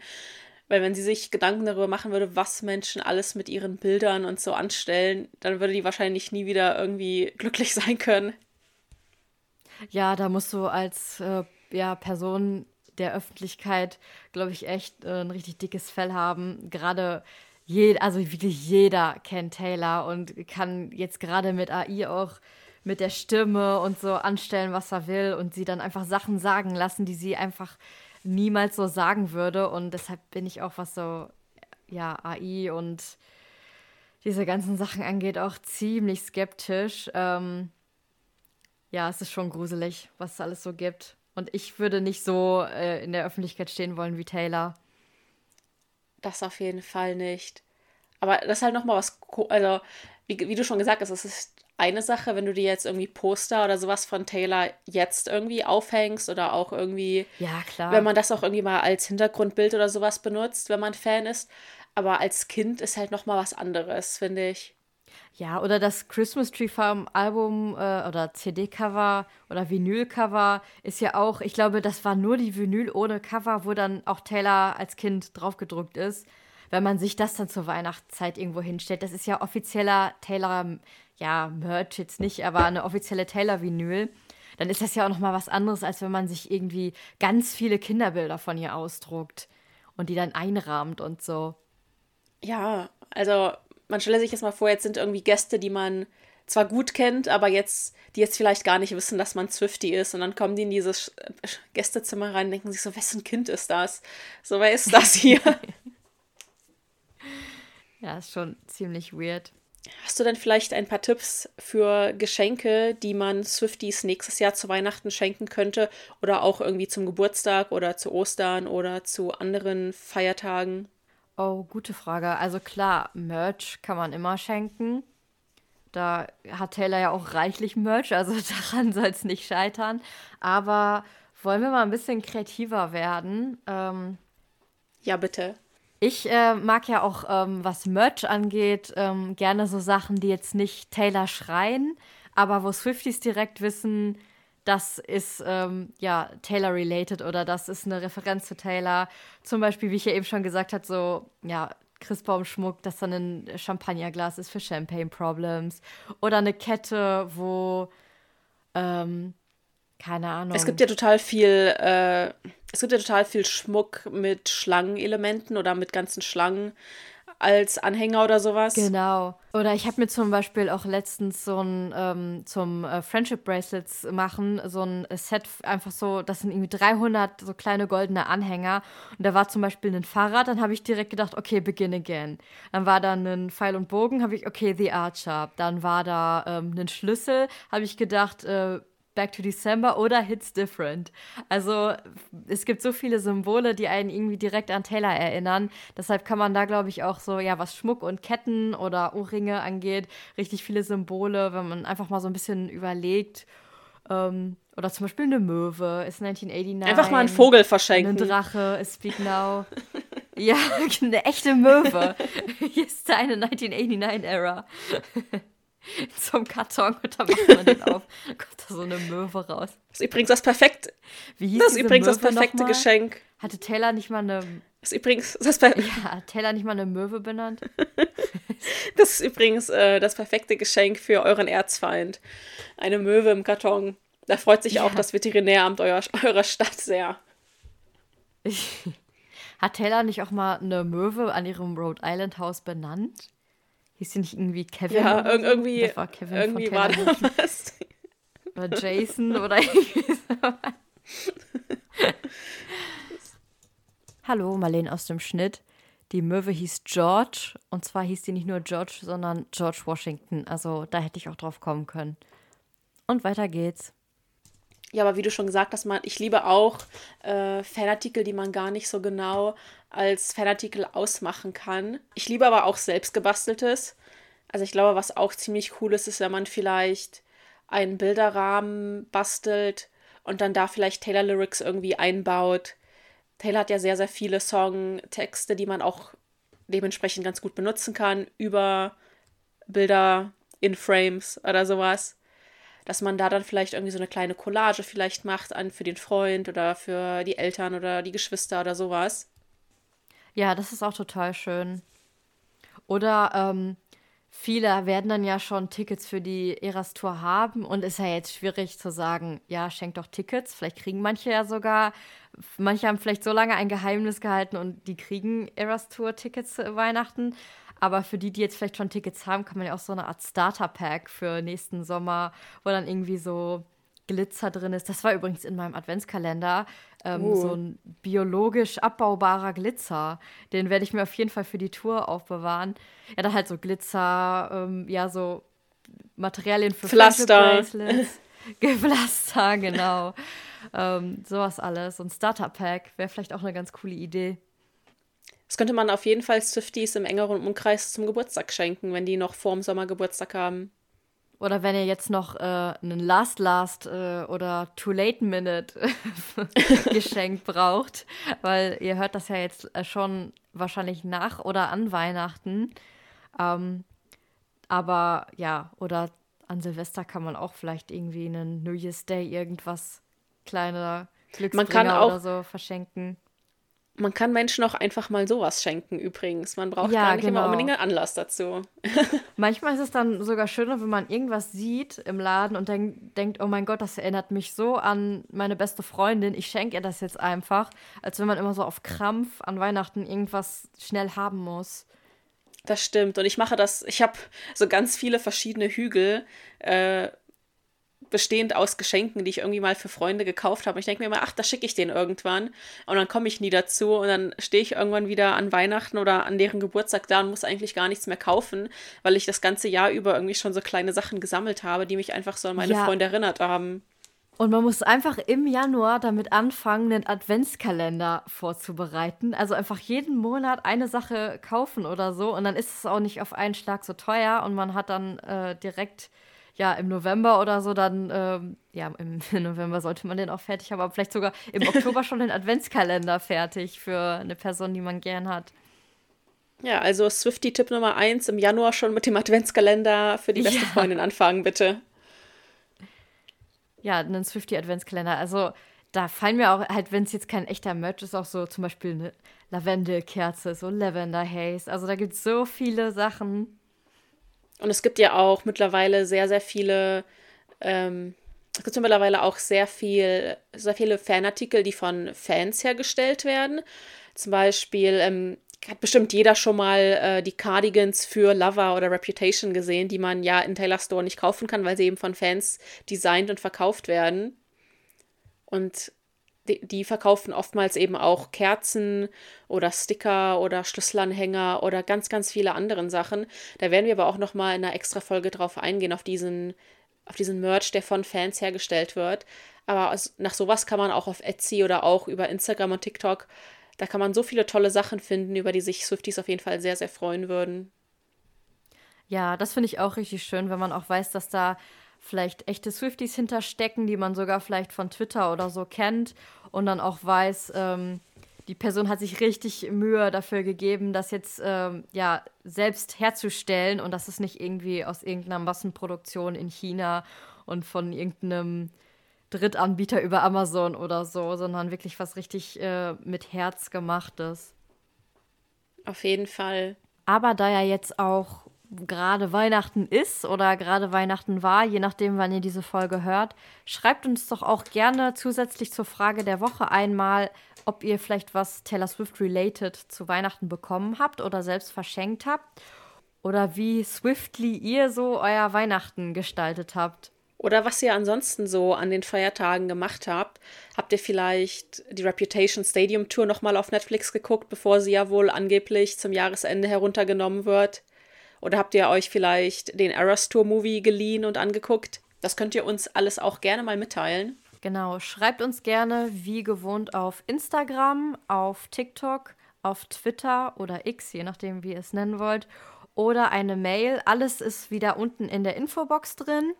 A: Weil wenn sie sich Gedanken darüber machen würde, was Menschen alles mit ihren Bildern und so anstellen, dann würde die wahrscheinlich nie wieder irgendwie glücklich [LAUGHS] sein können.
B: Ja, da musst du als äh, ja, Person der Öffentlichkeit, glaube ich, echt äh, ein richtig dickes Fell haben. Gerade je, also wirklich jeder kennt Taylor und kann jetzt gerade mit AI auch mit der Stimme und so anstellen, was er will und sie dann einfach Sachen sagen lassen, die sie einfach niemals so sagen würde. Und deshalb bin ich auch, was so ja, AI und diese ganzen Sachen angeht, auch ziemlich skeptisch. Ähm, ja, es ist schon gruselig, was es alles so gibt. Und ich würde nicht so äh, in der Öffentlichkeit stehen wollen wie Taylor.
A: Das auf jeden Fall nicht. Aber das ist halt nochmal was, also wie, wie, du schon gesagt hast, es ist eine Sache, wenn du dir jetzt irgendwie Poster oder sowas von Taylor jetzt irgendwie aufhängst oder auch irgendwie,
B: ja, klar.
A: wenn man das auch irgendwie mal als Hintergrundbild oder sowas benutzt, wenn man Fan ist. Aber als Kind ist halt nochmal was anderes, finde ich.
B: Ja, oder das Christmas Tree Farm Album äh, oder CD-Cover oder Vinyl-Cover ist ja auch, ich glaube, das war nur die Vinyl ohne Cover, wo dann auch Taylor als Kind draufgedruckt ist. Wenn man sich das dann zur Weihnachtszeit irgendwo hinstellt, das ist ja offizieller Taylor, ja, Merch jetzt nicht, aber eine offizielle Taylor-Vinyl, dann ist das ja auch nochmal was anderes, als wenn man sich irgendwie ganz viele Kinderbilder von ihr ausdruckt und die dann einrahmt und so.
A: Ja, also man stelle sich jetzt mal vor, jetzt sind irgendwie Gäste, die man zwar gut kennt, aber jetzt, die jetzt vielleicht gar nicht wissen, dass man Swifty ist. Und dann kommen die in dieses Gästezimmer rein und denken sich so, wessen Kind ist das? So, wer ist das hier? [LAUGHS]
B: ja, ist schon ziemlich weird.
A: Hast du denn vielleicht ein paar Tipps für Geschenke, die man Swifties nächstes Jahr zu Weihnachten schenken könnte oder auch irgendwie zum Geburtstag oder zu Ostern oder zu anderen Feiertagen?
B: Oh, gute Frage. Also klar, Merch kann man immer schenken. Da hat Taylor ja auch reichlich Merch, also [LAUGHS] daran soll es nicht scheitern. Aber wollen wir mal ein bisschen kreativer werden? Ähm,
A: ja, bitte.
B: Ich äh, mag ja auch, ähm, was Merch angeht, ähm, gerne so Sachen, die jetzt nicht Taylor schreien, aber wo Swifties direkt wissen, das ist ähm, ja Taylor-related oder das ist eine Referenz zu Taylor. Zum Beispiel, wie ich ja eben schon gesagt habe, so ja Christbaumschmuck, das dann ein Champagnerglas ist für Champagne Problems. Oder eine Kette, wo, ähm, keine Ahnung.
A: Es gibt ja total viel, äh, es gibt ja total viel Schmuck mit Schlangenelementen oder mit ganzen Schlangen als Anhänger oder sowas.
B: Genau. Oder ich habe mir zum Beispiel auch letztens so ein ähm, zum äh, Friendship Bracelets machen, so ein Set einfach so, das sind irgendwie 300 so kleine goldene Anhänger. Und da war zum Beispiel ein Fahrrad, dann habe ich direkt gedacht, okay, begin again. Dann war da ein Pfeil und Bogen, habe ich, okay, The Archer. Dann war da ähm, ein Schlüssel, habe ich gedacht, äh, Back to December oder Hits Different. Also es gibt so viele Symbole, die einen irgendwie direkt an Taylor erinnern. Deshalb kann man da, glaube ich, auch so, ja, was Schmuck und Ketten oder Ohrringe angeht, richtig viele Symbole, wenn man einfach mal so ein bisschen überlegt. Ähm, oder zum Beispiel eine Möwe ist 1989.
A: Einfach mal einen Vogel verschenken.
B: Ein Drache ist Speak Now. ja, [LAUGHS] eine echte Möwe. Hier [LAUGHS] ist deine 1989-Ära. [LAUGHS] zum Karton und dann macht man den [LAUGHS] auf. Dann kommt da so eine Möwe raus.
A: Das ist übrigens das perfekte. Wie hieß das ist übrigens Möwe das perfekte Geschenk.
B: Hatte Taylor nicht mal eine.
A: Das ist übrigens das per
B: Ja, Taylor nicht mal eine Möwe benannt? [LAUGHS]
A: das ist übrigens äh, das perfekte Geschenk für euren Erzfeind. Eine Möwe im Karton. Da freut sich ja. auch das Veterinäramt eurer, eurer Stadt sehr.
B: Hat Taylor nicht auch mal eine Möwe an ihrem Rhode Island Haus benannt? Hieß sie nicht irgendwie Kevin?
A: Ja, ir irgendwie, das war, Kevin irgendwie war da was. [LAUGHS]
B: Oder Jason oder irgendwie so. Hallo, Marlene aus dem Schnitt. Die Möwe hieß George und zwar hieß sie nicht nur George, sondern George Washington. Also da hätte ich auch drauf kommen können. Und weiter geht's.
A: Ja, aber wie du schon gesagt hast, man, ich liebe auch äh, Fanartikel, die man gar nicht so genau als Fanartikel ausmachen kann. Ich liebe aber auch selbst gebasteltes. Also ich glaube, was auch ziemlich cool ist, ist, wenn man vielleicht einen Bilderrahmen bastelt und dann da vielleicht Taylor Lyrics irgendwie einbaut. Taylor hat ja sehr, sehr viele Songtexte, die man auch dementsprechend ganz gut benutzen kann über Bilder in Frames oder sowas dass man da dann vielleicht irgendwie so eine kleine Collage vielleicht macht an für den Freund oder für die Eltern oder die Geschwister oder sowas.
B: Ja, das ist auch total schön. Oder ähm, viele werden dann ja schon Tickets für die Eras Tour haben und ist ja jetzt schwierig zu sagen, ja, schenkt doch Tickets. Vielleicht kriegen manche ja sogar, manche haben vielleicht so lange ein Geheimnis gehalten und die kriegen Eras Tour Tickets zu Weihnachten. Aber für die, die jetzt vielleicht schon Tickets haben, kann man ja auch so eine Art Starter-Pack für nächsten Sommer, wo dann irgendwie so Glitzer drin ist. Das war übrigens in meinem Adventskalender ähm, uh. so ein biologisch abbaubarer Glitzer. Den werde ich mir auf jeden Fall für die Tour aufbewahren. Ja, da halt so Glitzer, ähm, ja, so Materialien für
A: Pflaster. [LAUGHS]
B: Pflaster, genau. ähm, sowas alles. So ein Starter-Pack wäre vielleicht auch eine ganz coole Idee.
A: Das könnte man auf jeden Fall Swifties im engeren Umkreis zum Geburtstag schenken, wenn die noch vor dem Sommer Geburtstag haben.
B: Oder wenn ihr jetzt noch äh, einen Last Last äh, oder Too Late Minute [LAUGHS] Geschenk braucht, weil ihr hört das ja jetzt äh, schon wahrscheinlich nach oder an Weihnachten. Ähm, aber ja, oder an Silvester kann man auch vielleicht irgendwie einen New Year's Day irgendwas kleiner Glücksbringer man kann auch, oder so verschenken
A: Man kann Menschen auch einfach mal sowas schenken, übrigens. Man braucht ja, gar nicht genau. immer unbedingt einen Anlass dazu. [LAUGHS]
B: Manchmal ist es dann sogar schöner, wenn man irgendwas sieht im Laden und denk, denkt, oh mein Gott, das erinnert mich so an meine beste Freundin, ich schenke ihr das jetzt einfach, als wenn man immer so auf Krampf an Weihnachten irgendwas schnell haben muss.
A: Das stimmt. Und ich mache das, ich habe so ganz viele verschiedene Hügel äh, bestehend aus Geschenken, die ich irgendwie mal für Freunde gekauft habe. Und ich denke mir immer, ach, das schicke ich denen irgendwann. Und dann komme ich nie dazu. Und dann stehe ich irgendwann wieder an Weihnachten oder an deren Geburtstag da und muss eigentlich gar nichts mehr kaufen, weil ich das ganze Jahr über irgendwie schon so kleine Sachen gesammelt habe, die mich einfach so an meine ja. Freunde erinnert haben.
B: Und man muss einfach im Januar damit anfangen, einen Adventskalender vorzubereiten. Also einfach jeden Monat eine Sache kaufen oder so. Und dann ist es auch nicht auf einen Schlag so teuer und man hat dann äh, direkt ja, im November oder so dann, ähm, ja, im [LAUGHS] November sollte man den auch fertig haben, aber vielleicht sogar im Oktober schon den Adventskalender fertig für eine Person, die man gern hat.
A: Ja, also Swifty-Tipp Nummer eins, im Januar schon mit dem Adventskalender für die beste ja. Freundin anfangen, bitte.
B: Ja, einen Swifty-Adventskalender. Also da fallen mir auch halt, wenn es jetzt kein echter Merch ist, auch so zum Beispiel eine Lavendelkerze, so Lavender Haze. Also da gibt es so viele Sachen.
A: Und es gibt ja auch mittlerweile sehr, sehr viele, ähm, es gibt mittlerweile auch sehr viel, sehr viele Fanartikel, die von Fans hergestellt werden. Zum Beispiel ähm, hat bestimmt jeder schon mal äh, die Cardigans für Lover oder Reputation gesehen, die man ja in Taylor Store nicht kaufen kann, weil sie eben von Fans designt und verkauft werden. Und die, die, verkaufen oftmals eben auch Kerzen oder Sticker oder Schlüsselanhänger oder ganz, ganz viele andere Sachen. Da werden wir aber auch noch mal in einer extra Folge drauf eingehen, auf diesen, auf diesen Merch, der von Fans hergestellt wird. Aber nach sowas kann man auch auf Etsy oder auch über Instagram und TikTok, da kann man so viele tolle Sachen finden, über die sich Swifties auf jeden Fall sehr, sehr freuen würden.
B: Ja, das finde ich auch richtig schön, wenn man auch weiß, dass da vielleicht echte Swifties hinterstecken, die man sogar vielleicht von Twitter oder so kennt und dann auch weiß, ähm, die Person hat sich richtig Mühe dafür gegeben, das jetzt ähm, ja selbst herzustellen und das ist nicht irgendwie aus irgendeiner Massenproduktion in China und von irgendeinem Drittanbieter über Amazon oder so, sondern wirklich was richtig äh, mit Herz gemachtes.
A: Auf jeden Fall.
B: Aber da ja jetzt auch gerade Weihnachten ist oder gerade Weihnachten war, je nachdem, wann ihr diese Folge hört, schreibt uns doch auch gerne zusätzlich zur Frage der Woche einmal, ob ihr vielleicht was Taylor Swift related zu Weihnachten bekommen habt oder selbst verschenkt habt oder wie swiftly ihr so euer Weihnachten gestaltet habt.
A: Oder was ihr ansonsten so an den Feiertagen gemacht habt. Habt ihr vielleicht die Reputation Stadium Tour nochmal auf Netflix geguckt, bevor sie ja wohl angeblich zum Jahresende heruntergenommen wird? Oder habt ihr euch vielleicht den Eras Tour Movie geliehen und angeguckt? Das könnt ihr uns alles auch gerne mal mitteilen.
B: Genau, schreibt uns gerne wie gewohnt auf Instagram, auf TikTok, auf Twitter oder X, je nachdem, wie ihr es nennen wollt, oder eine Mail. Alles ist wieder unten in der Infobox drin.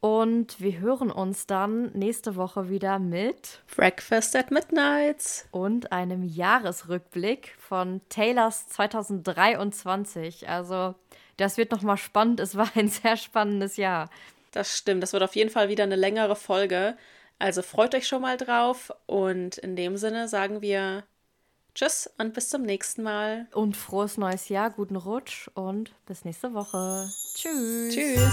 B: Und wir hören uns dann nächste Woche wieder mit
A: Breakfast at Midnight
B: und einem Jahresrückblick von Taylors 2023. Also, das wird nochmal spannend. Es war ein [LAUGHS] sehr spannendes Jahr.
A: Das stimmt. Das wird auf jeden Fall wieder eine längere Folge. Also freut euch schon mal drauf. Und in dem Sinne sagen wir Tschüss und bis zum nächsten Mal.
B: Und frohes neues Jahr, guten Rutsch und bis nächste Woche. Tschüss.
A: Tschüss.